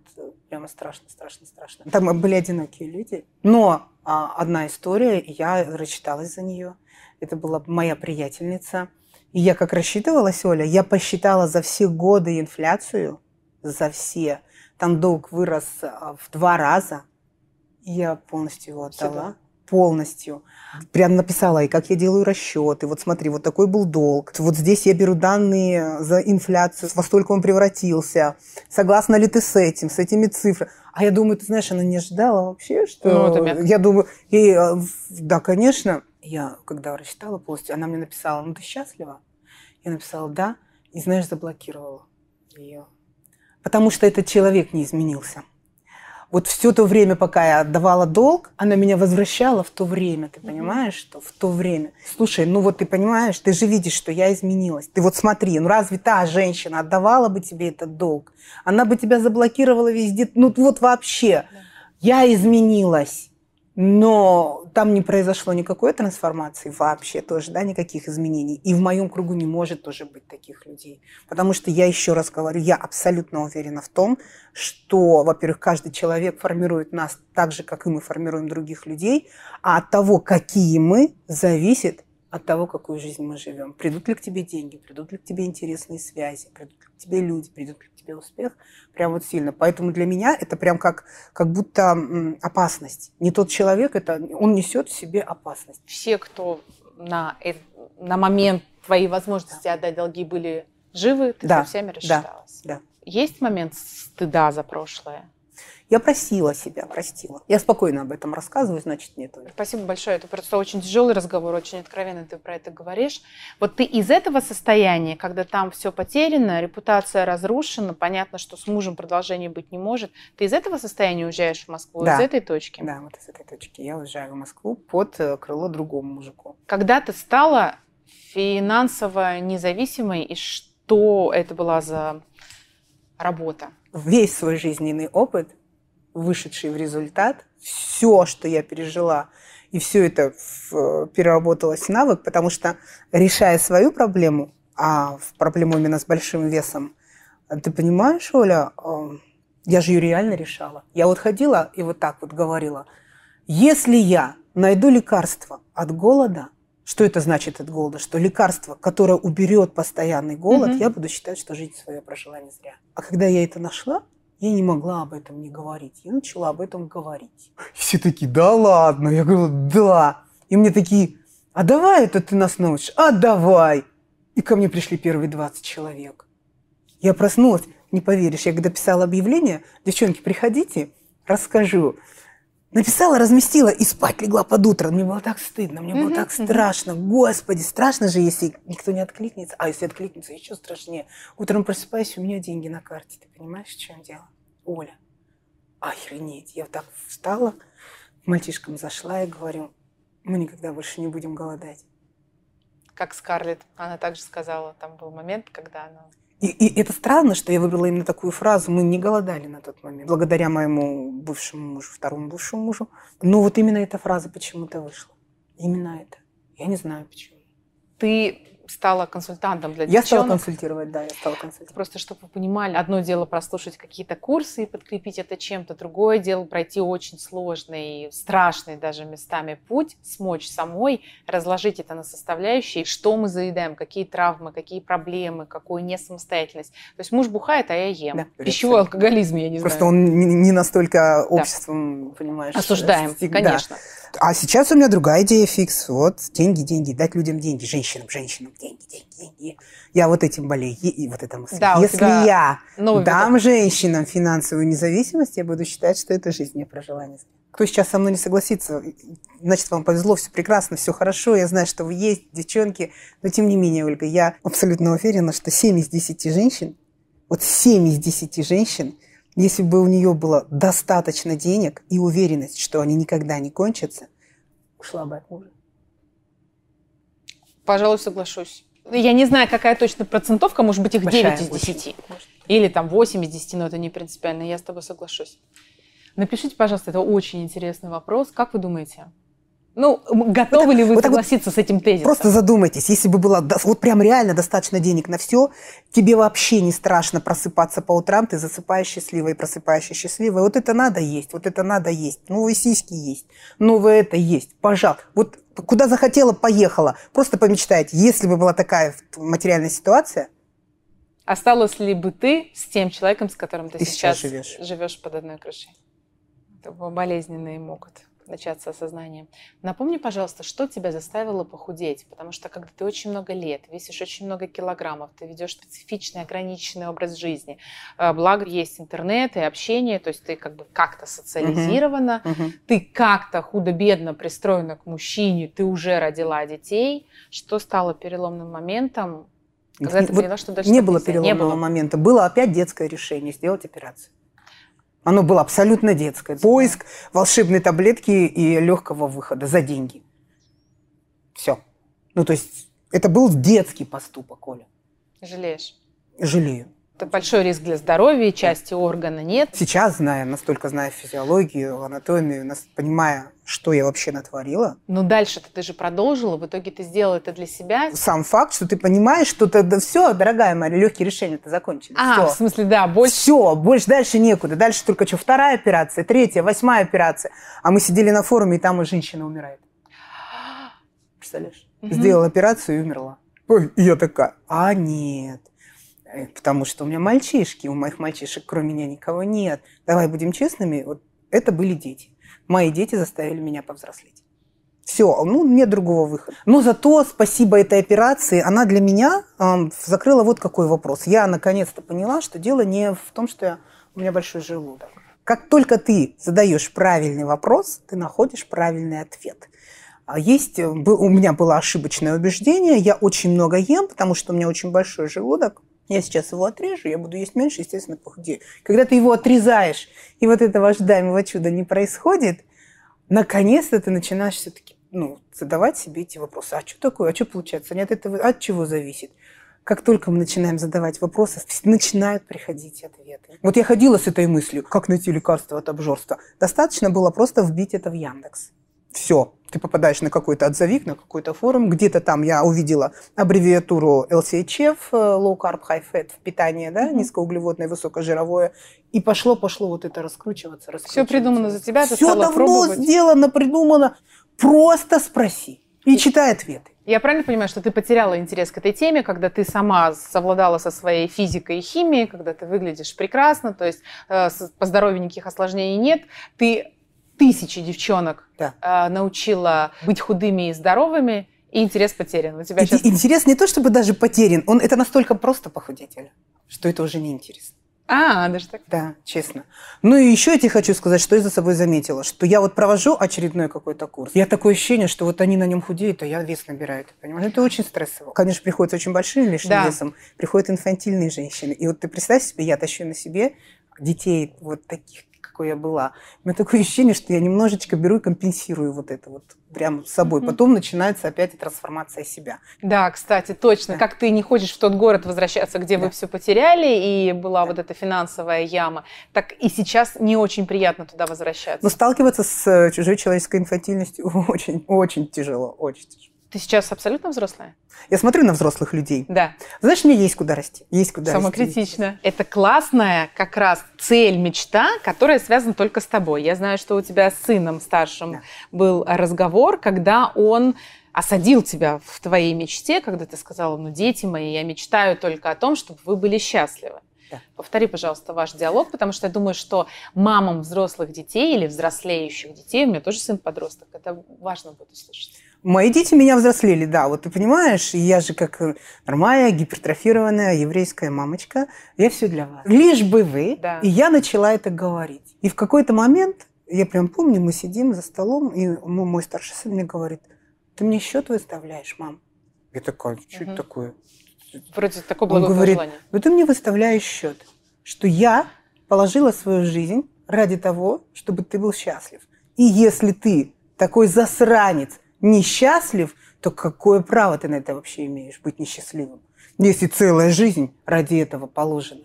Speaker 2: Прямо страшно, страшно, страшно. Там были одинокие люди. Но а, одна история, я рассчиталась за нее. Это была моя приятельница. И я как рассчитывалась, Оля, я посчитала за все годы инфляцию, за все. Там долг вырос а, в два раза. Я полностью его отдала. Сюда. Полностью. Прям написала, и как я делаю расчеты. Вот смотри, вот такой был долг. Вот здесь я беру данные за инфляцию, во столько он превратился. Согласна ли ты с этим, с этими цифрами? А я думаю, ты знаешь, она не ожидала вообще, что... Ну, это я думаю, и, а, да, конечно я, когда рассчитала полностью, она мне написала, ну ты счастлива? Я написала, да. И, знаешь, заблокировала ее. Потому что этот человек не изменился. Вот все то время, пока я отдавала долг, она меня возвращала в то время. Ты понимаешь, что в то время? Слушай, ну вот ты понимаешь, ты же видишь, что я изменилась. Ты вот смотри, ну разве та женщина отдавала бы тебе этот долг? Она бы тебя заблокировала везде. Ну вот вообще. Я изменилась. Но там не произошло никакой трансформации вообще тоже, да, никаких изменений. И в моем кругу не может тоже быть таких людей. Потому что я еще раз говорю, я абсолютно уверена в том, что, во-первых, каждый человек формирует нас так же, как и мы формируем других людей, а от того, какие мы, зависит от того, какую жизнь мы живем. Придут ли к тебе деньги, придут ли к тебе интересные связи, придут ли к тебе люди, придут ли к тебе успех. Прям вот сильно. Поэтому для меня это прям как, как будто опасность. Не тот человек, это он несет в себе опасность.
Speaker 1: Все, кто на, на момент твоей возможности да. отдать долги были живы, ты да. со всеми рассчиталась.
Speaker 2: Да. да.
Speaker 1: Есть момент стыда за прошлое?
Speaker 2: Я просила себя, простила. Я спокойно об этом рассказываю, значит, нет.
Speaker 1: Спасибо большое. Это просто очень тяжелый разговор, очень откровенно ты про это говоришь. Вот ты из этого состояния, когда там все потеряно, репутация разрушена, понятно, что с мужем продолжение быть не может, ты из этого состояния уезжаешь в Москву,
Speaker 2: да.
Speaker 1: из этой точки?
Speaker 2: Да, вот из этой точки. Я уезжаю в Москву под э, крыло другому мужику.
Speaker 1: Когда ты стала финансово независимой и Что это была за работа?
Speaker 2: Весь свой жизненный опыт, вышедший в результат, все, что я пережила, и все это в, переработалось в навык, потому что, решая свою проблему, а проблему именно с большим весом, ты понимаешь, Оля, э, я же ее реально решала. Я вот ходила и вот так вот говорила, если я найду лекарство от голода, что это значит от голода? Что лекарство, которое уберет постоянный голод, mm-hmm. я буду считать, что жизнь свою прожила не зря. А когда я это нашла, я не могла об этом не говорить. Я начала об этом говорить. Все такие, да ладно. Я говорю, да. И мне такие, а давай это ты нас научишь? А давай. И ко мне пришли первые 20 человек. Я проснулась, не поверишь, я когда писала объявление, девчонки, приходите, расскажу. Написала, разместила и спать легла под утро. Мне было так стыдно, мне было так страшно. Господи, страшно же, если никто не откликнется. А если откликнется, еще страшнее. Утром просыпаюсь, у меня деньги на карте. Ты понимаешь, в чем дело? Оля, охренеть. Я вот так встала, к мальчишкам зашла и говорю, мы никогда больше не будем голодать.
Speaker 1: Как Скарлетт, она также сказала, там был момент, когда она
Speaker 2: и, и это странно, что я выбрала именно такую фразу. Мы не голодали на тот момент, благодаря моему бывшему мужу, второму бывшему мужу. Но вот именно эта фраза почему-то вышла. Именно это. Я не знаю почему.
Speaker 1: Ты стала консультантом для
Speaker 2: девчонок. Я стала консультировать, да, я стала консультировать.
Speaker 1: Просто чтобы вы понимали, одно дело прослушать какие-то курсы и подкрепить это чем-то, другое дело пройти очень сложный, страшный даже местами путь, смочь самой разложить это на составляющие, что мы заедаем, какие травмы, какие проблемы, какую несамостоятельность. То есть муж бухает, а я ем. Да, Пищевой алкоголизм, я не
Speaker 2: Просто знаю. Просто он не настолько обществом, да. понимаешь,
Speaker 1: осуждаем, стиг... конечно.
Speaker 2: А сейчас у меня другая идея фикс. Вот, деньги, деньги, дать людям деньги, женщинам, женщинам, деньги, деньги, деньги. Я вот этим болею, и вот это мысль. Да, Если я дам видок. женщинам финансовую независимость, я буду считать, что это жизнь я прожила не Кто сейчас со мной не согласится, значит, вам повезло, все прекрасно, все хорошо, я знаю, что вы есть, девчонки. Но тем не менее, Ольга, я абсолютно уверена, что 7 из 10 женщин, вот 7 из 10 женщин – если бы у нее было достаточно денег и уверенность, что они никогда не кончатся, ушла бы от мужа.
Speaker 1: Пожалуй, соглашусь. Я не знаю, какая точно процентовка, может быть, их Большая, 9 из 10. Очень. Или там 8 из 10, но это не принципиально. Я с тобой соглашусь. Напишите, пожалуйста, это очень интересный вопрос. Как вы думаете, ну, готовы вот ли вы вот согласиться вот с этим тезисом?
Speaker 2: Просто задумайтесь, если бы было вот прям реально достаточно денег на все, тебе вообще не страшно просыпаться по утрам, ты засыпаешь счастливой, просыпаешься счастливой. Вот это надо есть, вот это надо есть. Новые сиськи есть, новое это есть. Пожалуйста. Вот куда захотела, поехала. Просто помечтайте, если бы была такая материальная ситуация.
Speaker 1: Осталась ли бы ты с тем человеком, с которым ты, ты сейчас, сейчас живешь. живешь под одной крышей? Это болезненные могут начаться осознание. Напомни, пожалуйста, что тебя заставило похудеть? Потому что когда ты очень много лет, весишь очень много килограммов, ты ведешь специфичный, ограниченный образ жизни, а, благо есть интернет и общение, то есть ты как бы как-то социализирована, uh-huh. Uh-huh. ты как-то худо-бедно пристроена к мужчине, ты уже родила детей. Что стало переломным моментом,
Speaker 2: когда ты поняла, что дальше не было переломного не было. момента. Было опять детское решение сделать операцию. Оно было абсолютно детское. Поиск волшебной таблетки и легкого выхода за деньги. Все. Ну, то есть это был детский поступок, Оля.
Speaker 1: Жалеешь?
Speaker 2: Жалею.
Speaker 1: Это большой риск для здоровья, части органа нет.
Speaker 2: Сейчас, зная, настолько зная физиологию, анатомию, понимая, что я вообще натворила.
Speaker 1: Но дальше ты же продолжила, в итоге ты сделала это для себя.
Speaker 2: Сам факт, что ты понимаешь, что ты, да все, дорогая моя, легкие решения-то закончились.
Speaker 1: А,
Speaker 2: все.
Speaker 1: в смысле, да, больше...
Speaker 2: Все, больше дальше некуда. Дальше только что вторая операция, третья, восьмая операция. А мы сидели на форуме, и там и женщина умирает. Представляешь? Угу. Сделала операцию и умерла. Ой, и я такая, а нет. Э, потому что у меня мальчишки, у моих мальчишек кроме меня никого нет. Давай будем честными, вот это были дети. Мои дети заставили меня повзрослеть. Все, ну, нет другого выхода. Но зато спасибо этой операции, она для меня э, закрыла вот какой вопрос. Я наконец-то поняла, что дело не в том, что я, у меня большой желудок. Как только ты задаешь правильный вопрос, ты находишь правильный ответ. А есть, э, у меня было ошибочное убеждение, я очень много ем, потому что у меня очень большой желудок, я сейчас его отрежу, я буду есть меньше, естественно, похудею. Когда ты его отрезаешь, и вот этого ожидаемого чуда не происходит, наконец-то ты начинаешь все-таки ну, задавать себе эти вопросы. А что такое? А что получается? Нет, это от чего зависит? как только мы начинаем задавать вопросы, начинают приходить ответы. Вот я ходила с этой мыслью, как найти лекарство от обжорства. Достаточно было просто вбить это в Яндекс. Все, ты попадаешь на какой-то отзывик, на какой-то форум, где-то там я увидела аббревиатуру LCHF, э, Low Carb High Fat, в питании, да, низкоуглеводное, высокожировое, и пошло-пошло вот это раскручиваться, раскручиваться.
Speaker 1: Все придумано за тебя, ты
Speaker 2: Все давно
Speaker 1: пробовать.
Speaker 2: сделано, придумано. Просто спроси и читай ответы.
Speaker 1: Я правильно понимаю, что ты потеряла интерес к этой теме, когда ты сама совладала со своей физикой и химией, когда ты выглядишь прекрасно, то есть э, по здоровью никаких осложнений нет, ты тысячи девчонок да. э, научила быть худыми и здоровыми, и интерес потерян. У тебя
Speaker 2: и,
Speaker 1: сейчас...
Speaker 2: Интерес не то чтобы даже потерян, он это настолько просто похудеть, что это уже не интересно.
Speaker 1: А, даже так?
Speaker 2: Да, честно. Ну и еще я тебе хочу сказать, что я за собой заметила, что я вот провожу очередной какой-то курс. Я такое ощущение, что вот они на нем худеют, а я вес набираю. Ты понимаешь? Это очень стрессово. Конечно, приходят очень большим лишним да. весом, приходят инфантильные женщины. И вот ты представь себе, я тащу на себе детей вот таких какой я была. У меня такое ощущение, что я немножечко беру и компенсирую вот это вот прямо с собой. Mm-hmm. Потом начинается опять трансформация себя.
Speaker 1: Да, кстати, точно. Да. Как ты не хочешь в тот город возвращаться, где да. вы все потеряли, и была да. вот эта финансовая яма, так и сейчас не очень приятно туда возвращаться.
Speaker 2: Но сталкиваться с э, чужой человеческой инфантильностью очень, очень тяжело, очень тяжело.
Speaker 1: Ты сейчас абсолютно взрослая?
Speaker 2: Я смотрю на взрослых людей.
Speaker 1: Да.
Speaker 2: Знаешь, мне есть куда расти. Есть куда
Speaker 1: Самокритично. Расти. Это классная как раз цель, мечта, которая связана только с тобой. Я знаю, что у тебя с сыном старшим да. был разговор, когда он осадил тебя в твоей мечте, когда ты сказала, ну, дети мои, я мечтаю только о том, чтобы вы были счастливы. Да. Повтори, пожалуйста, ваш диалог, потому что я думаю, что мамам взрослых детей или взрослеющих детей, у меня тоже сын подросток, это важно будет услышать.
Speaker 2: Мои дети меня взрослели, да, вот ты понимаешь, я же как нормальная, гипертрофированная еврейская мамочка, я все для вас. Лишь бы вы, да. и я начала это говорить. И в какой-то момент, я прям помню, мы сидим за столом, и мой старший сын мне говорит, ты мне счет выставляешь, мам? Я такая, что угу. это такое?
Speaker 1: Вроде такое
Speaker 2: Он говорит, ну ты мне выставляешь счет, что я положила свою жизнь ради того, чтобы ты был счастлив. И если ты такой засранец, несчастлив, то какое право ты на это вообще имеешь, быть несчастливым? Если целая жизнь ради этого положена.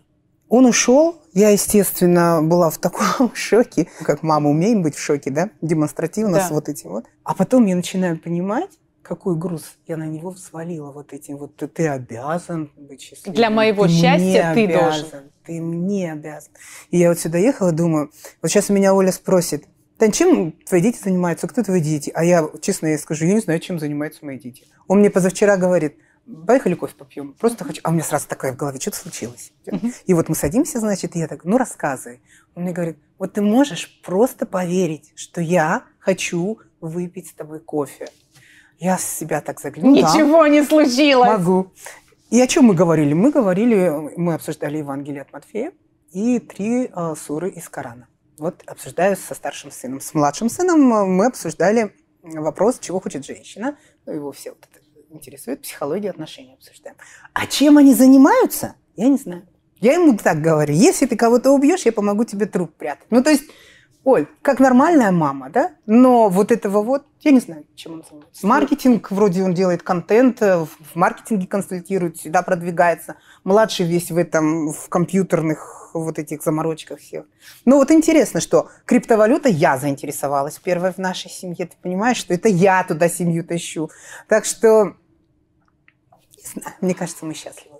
Speaker 2: Он ушел, я, естественно, была в таком шоке, как мама умеем быть в шоке, да, демонстративно да. с вот этим вот. А потом я начинаю понимать, какой груз я на него взвалила вот этим вот ты, ты обязан быть счастливым.
Speaker 1: Для моего
Speaker 2: ты
Speaker 1: счастья ты
Speaker 2: обязан,
Speaker 1: должен.
Speaker 2: Ты мне обязан. И я вот сюда ехала, думаю, вот сейчас меня Оля спросит, Тань, чем твои дети занимаются? Кто твои дети? А я, честно, я скажу, я не знаю, чем занимаются мои дети. Он мне позавчера говорит, поехали кофе попьем. Просто хочу. А у меня сразу такое в голове, что-то случилось. И вот мы садимся, значит, и я так, ну рассказывай. Он мне говорит, вот ты можешь просто поверить, что я хочу выпить с тобой кофе. Я с себя так заглянула.
Speaker 1: Ничего не случилось.
Speaker 2: Могу. И о чем мы говорили? Мы говорили, мы обсуждали Евангелие от Матфея и три э, суры из Корана. Вот обсуждаю со старшим сыном. С младшим сыном э, мы обсуждали вопрос, чего хочет женщина. Ну, его все вот это интересует, психологию отношений обсуждаем. А чем они занимаются, я не знаю. Я ему так говорю, если ты кого-то убьешь, я помогу тебе труп прятать. Ну, то есть Оль, как нормальная мама, да? Но вот этого вот, я не знаю, чем он занимается. Маркетинг, вроде он делает контент, э, в маркетинге консультирует, всегда продвигается. Младший весь в этом, в компьютерных вот этих заморочках всех. Ну вот интересно, что криптовалюта я заинтересовалась первой в нашей семье. Ты понимаешь, что это я туда семью тащу. Так что, не знаю, мне кажется, мы счастливы.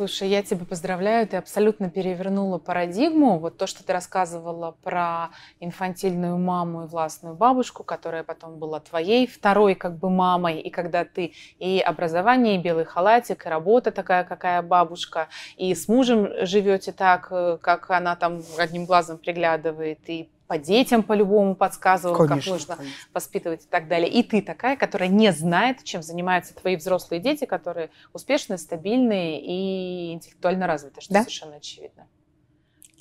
Speaker 1: Слушай, я тебя поздравляю, ты абсолютно перевернула парадигму. Вот то, что ты рассказывала про инфантильную маму и властную бабушку, которая потом была твоей второй как бы мамой, и когда ты и образование, и белый халатик, и работа такая, какая бабушка, и с мужем живете так, э, как она там одним глазом приглядывает, и по детям по-любому подсказывал, конечно, как нужно конечно. воспитывать и так далее. И ты такая, которая не знает, чем занимаются твои взрослые дети, которые успешные, стабильные и интеллектуально развиты, что да? совершенно очевидно.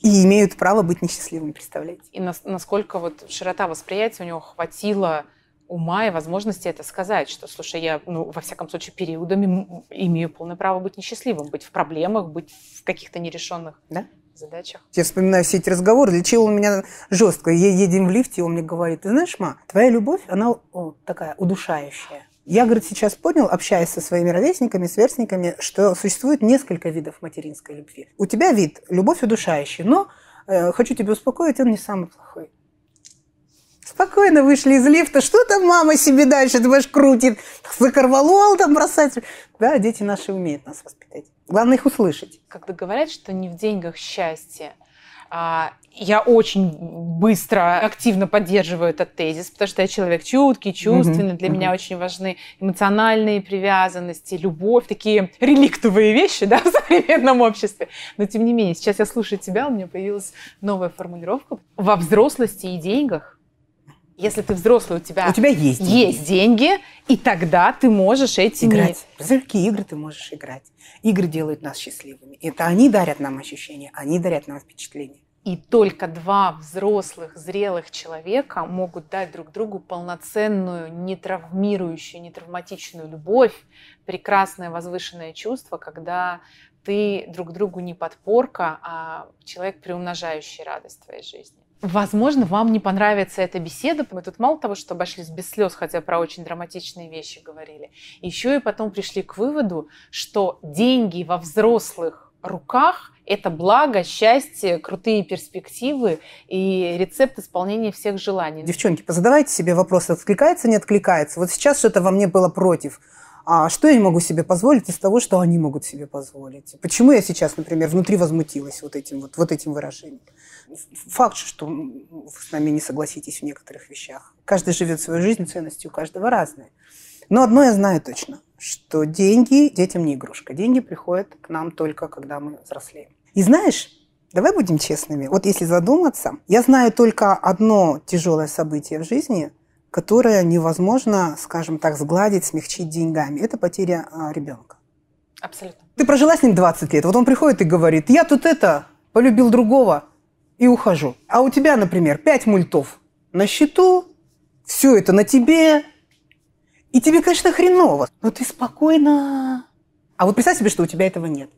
Speaker 2: И имеют право быть несчастливыми, представляете?
Speaker 1: И на, насколько вот широта восприятия у него хватило ума и возможности это сказать, что, слушай, я, ну, во всяком случае, периодами имею полное право быть несчастливым, быть в проблемах, быть в каких-то нерешенных
Speaker 2: да?
Speaker 1: Задачах.
Speaker 2: Я вспоминаю все эти разговоры, лечил он меня жестко. Едем в лифте, он мне говорит, ты знаешь, ма, твоя любовь, она о, такая удушающая. Я, говорит, сейчас понял, общаясь со своими ровесниками, сверстниками, что существует несколько видов материнской любви. У тебя вид – любовь удушающая, но, э, хочу тебя успокоить, он не самый плохой. Спокойно вышли из лифта. Что там мама себе дальше, думаешь, крутит? Закорвалол там бросать. Да, дети наши умеют нас воспитать. Главное их услышать.
Speaker 1: Когда говорят, что не в деньгах счастье, а, я очень быстро, активно поддерживаю этот тезис, потому что я человек чуткий, чувственный. Для меня очень важны эмоциональные привязанности, любовь, такие реликтовые вещи да, в современном обществе. Но тем не менее, сейчас я слушаю тебя, у меня появилась новая формулировка. Во взрослости и деньгах если ты взрослый, у тебя,
Speaker 2: у тебя есть, деньги.
Speaker 1: есть деньги, и тогда ты можешь этими...
Speaker 2: Играть. Представляешь, какие игры ты можешь играть? Игры делают нас счастливыми. Это они дарят нам ощущения, они дарят нам впечатления.
Speaker 1: И только два взрослых, зрелых человека могут дать друг другу полноценную, не травмирующую, не травматичную любовь, прекрасное возвышенное чувство, когда ты друг другу не подпорка, а человек, приумножающий радость твоей жизни. Возможно, вам не понравится эта беседа. Мы тут мало того, что обошлись без слез, хотя про очень драматичные вещи говорили, еще и потом пришли к выводу, что деньги во взрослых руках – это благо, счастье, крутые перспективы и рецепт исполнения всех желаний.
Speaker 2: Девчонки, позадавайте себе вопрос, откликается, не откликается. Вот сейчас что-то во мне было против. А что я могу себе позволить из того, что они могут себе позволить? Почему я сейчас, например, внутри возмутилась вот этим, вот, вот этим выражением? факт, что вы с нами не согласитесь в некоторых вещах. Каждый живет свою жизнь, ценности у каждого разные. Но одно я знаю точно, что деньги детям не игрушка. Деньги приходят к нам только, когда мы взрослеем. И знаешь, давай будем честными. Вот если задуматься, я знаю только одно тяжелое событие в жизни, которое невозможно, скажем так, сгладить, смягчить деньгами. Это потеря а, ребенка.
Speaker 1: Абсолютно.
Speaker 2: Ты прожила с ним 20 лет. Вот он приходит и говорит, я тут это, полюбил другого, и ухожу. А у тебя, например, 5 мультов на счету, все это на тебе, и тебе, конечно, хреново, но ты спокойно. А вот представь себе, что у тебя этого нет.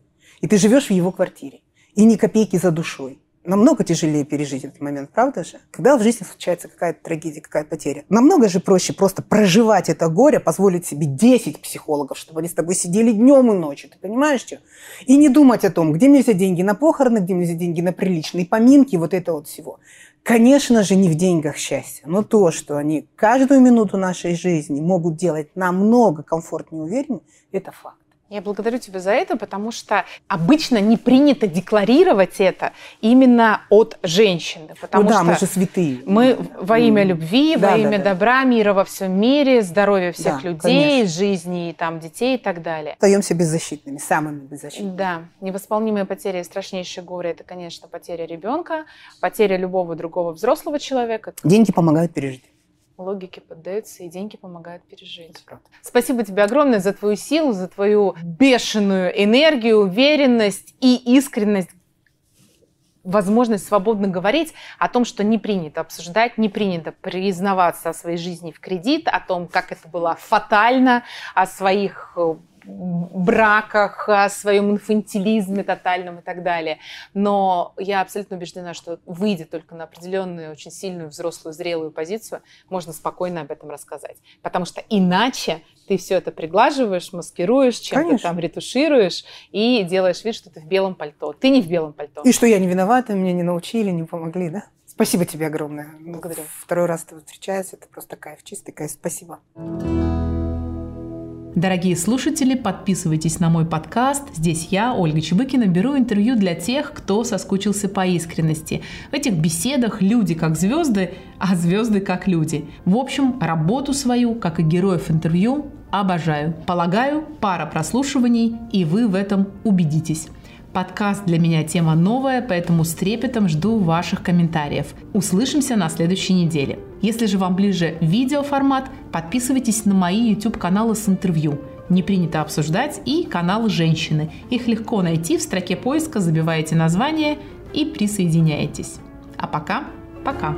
Speaker 2: И ты живешь в его квартире. И ни копейки за душой намного тяжелее пережить этот момент, правда же? Когда в жизни случается какая-то трагедия, какая-то потеря, намного же проще просто проживать это горе, позволить себе 10 психологов, чтобы они с тобой сидели днем и ночью, ты понимаешь, что? И не думать о том, где мне взять деньги на похороны, где мне взять деньги на приличные поминки, вот это вот всего. Конечно же, не в деньгах счастье, но то, что они каждую минуту нашей жизни могут делать намного комфортнее и увереннее, это факт.
Speaker 1: Я благодарю тебя за это, потому что обычно не принято декларировать это именно от женщины. Потому
Speaker 2: ну да,
Speaker 1: что
Speaker 2: мы же святые.
Speaker 1: Мы во имя любви, да, во имя да, добра, мира во всем мире, здоровья всех да, людей, конечно. жизни там, детей и так далее.
Speaker 2: Остаемся беззащитными, самыми беззащитными.
Speaker 1: Да. Невосполнимая потеря и страшнейшее горе – это, конечно, потеря ребенка, потеря любого другого взрослого человека.
Speaker 2: Деньги помогают пережить
Speaker 1: логике поддаются, и деньги помогают пережить. Спасибо тебе огромное за твою силу, за твою бешеную энергию, уверенность и искренность возможность свободно говорить о том, что не принято обсуждать, не принято признаваться о своей жизни в кредит, о том, как это было фатально, о своих э, браках, о своем инфантилизме тотальном и так далее. Но я абсолютно убеждена, что выйдя только на определенную, очень сильную, взрослую, зрелую позицию, можно спокойно об этом рассказать. Потому что иначе ты все это приглаживаешь, маскируешь, чем-то там ретушируешь и делаешь вид, что ты в белом пальто. Ты не в белом пальто.
Speaker 2: И что я не виновата, меня не научили, не помогли, да? Спасибо тебе огромное.
Speaker 1: Благодарю.
Speaker 2: Второй раз ты встречаешься, это просто кайф, чистый кайф. Спасибо.
Speaker 4: Дорогие слушатели, подписывайтесь на мой подкаст. Здесь я, Ольга Чебыкина, беру интервью для тех, кто соскучился по искренности. В этих беседах люди как звезды, а звезды как люди. В общем, работу свою, как и героев интервью, обожаю. Полагаю, пара прослушиваний, и вы в этом убедитесь. Подкаст для меня тема новая, поэтому с трепетом жду ваших комментариев. Услышимся на следующей неделе. Если же вам ближе видеоформат, подписывайтесь на мои YouTube-каналы с интервью. Не принято обсуждать и каналы женщины. Их легко найти в строке поиска, забиваете название и присоединяетесь. А пока, пока.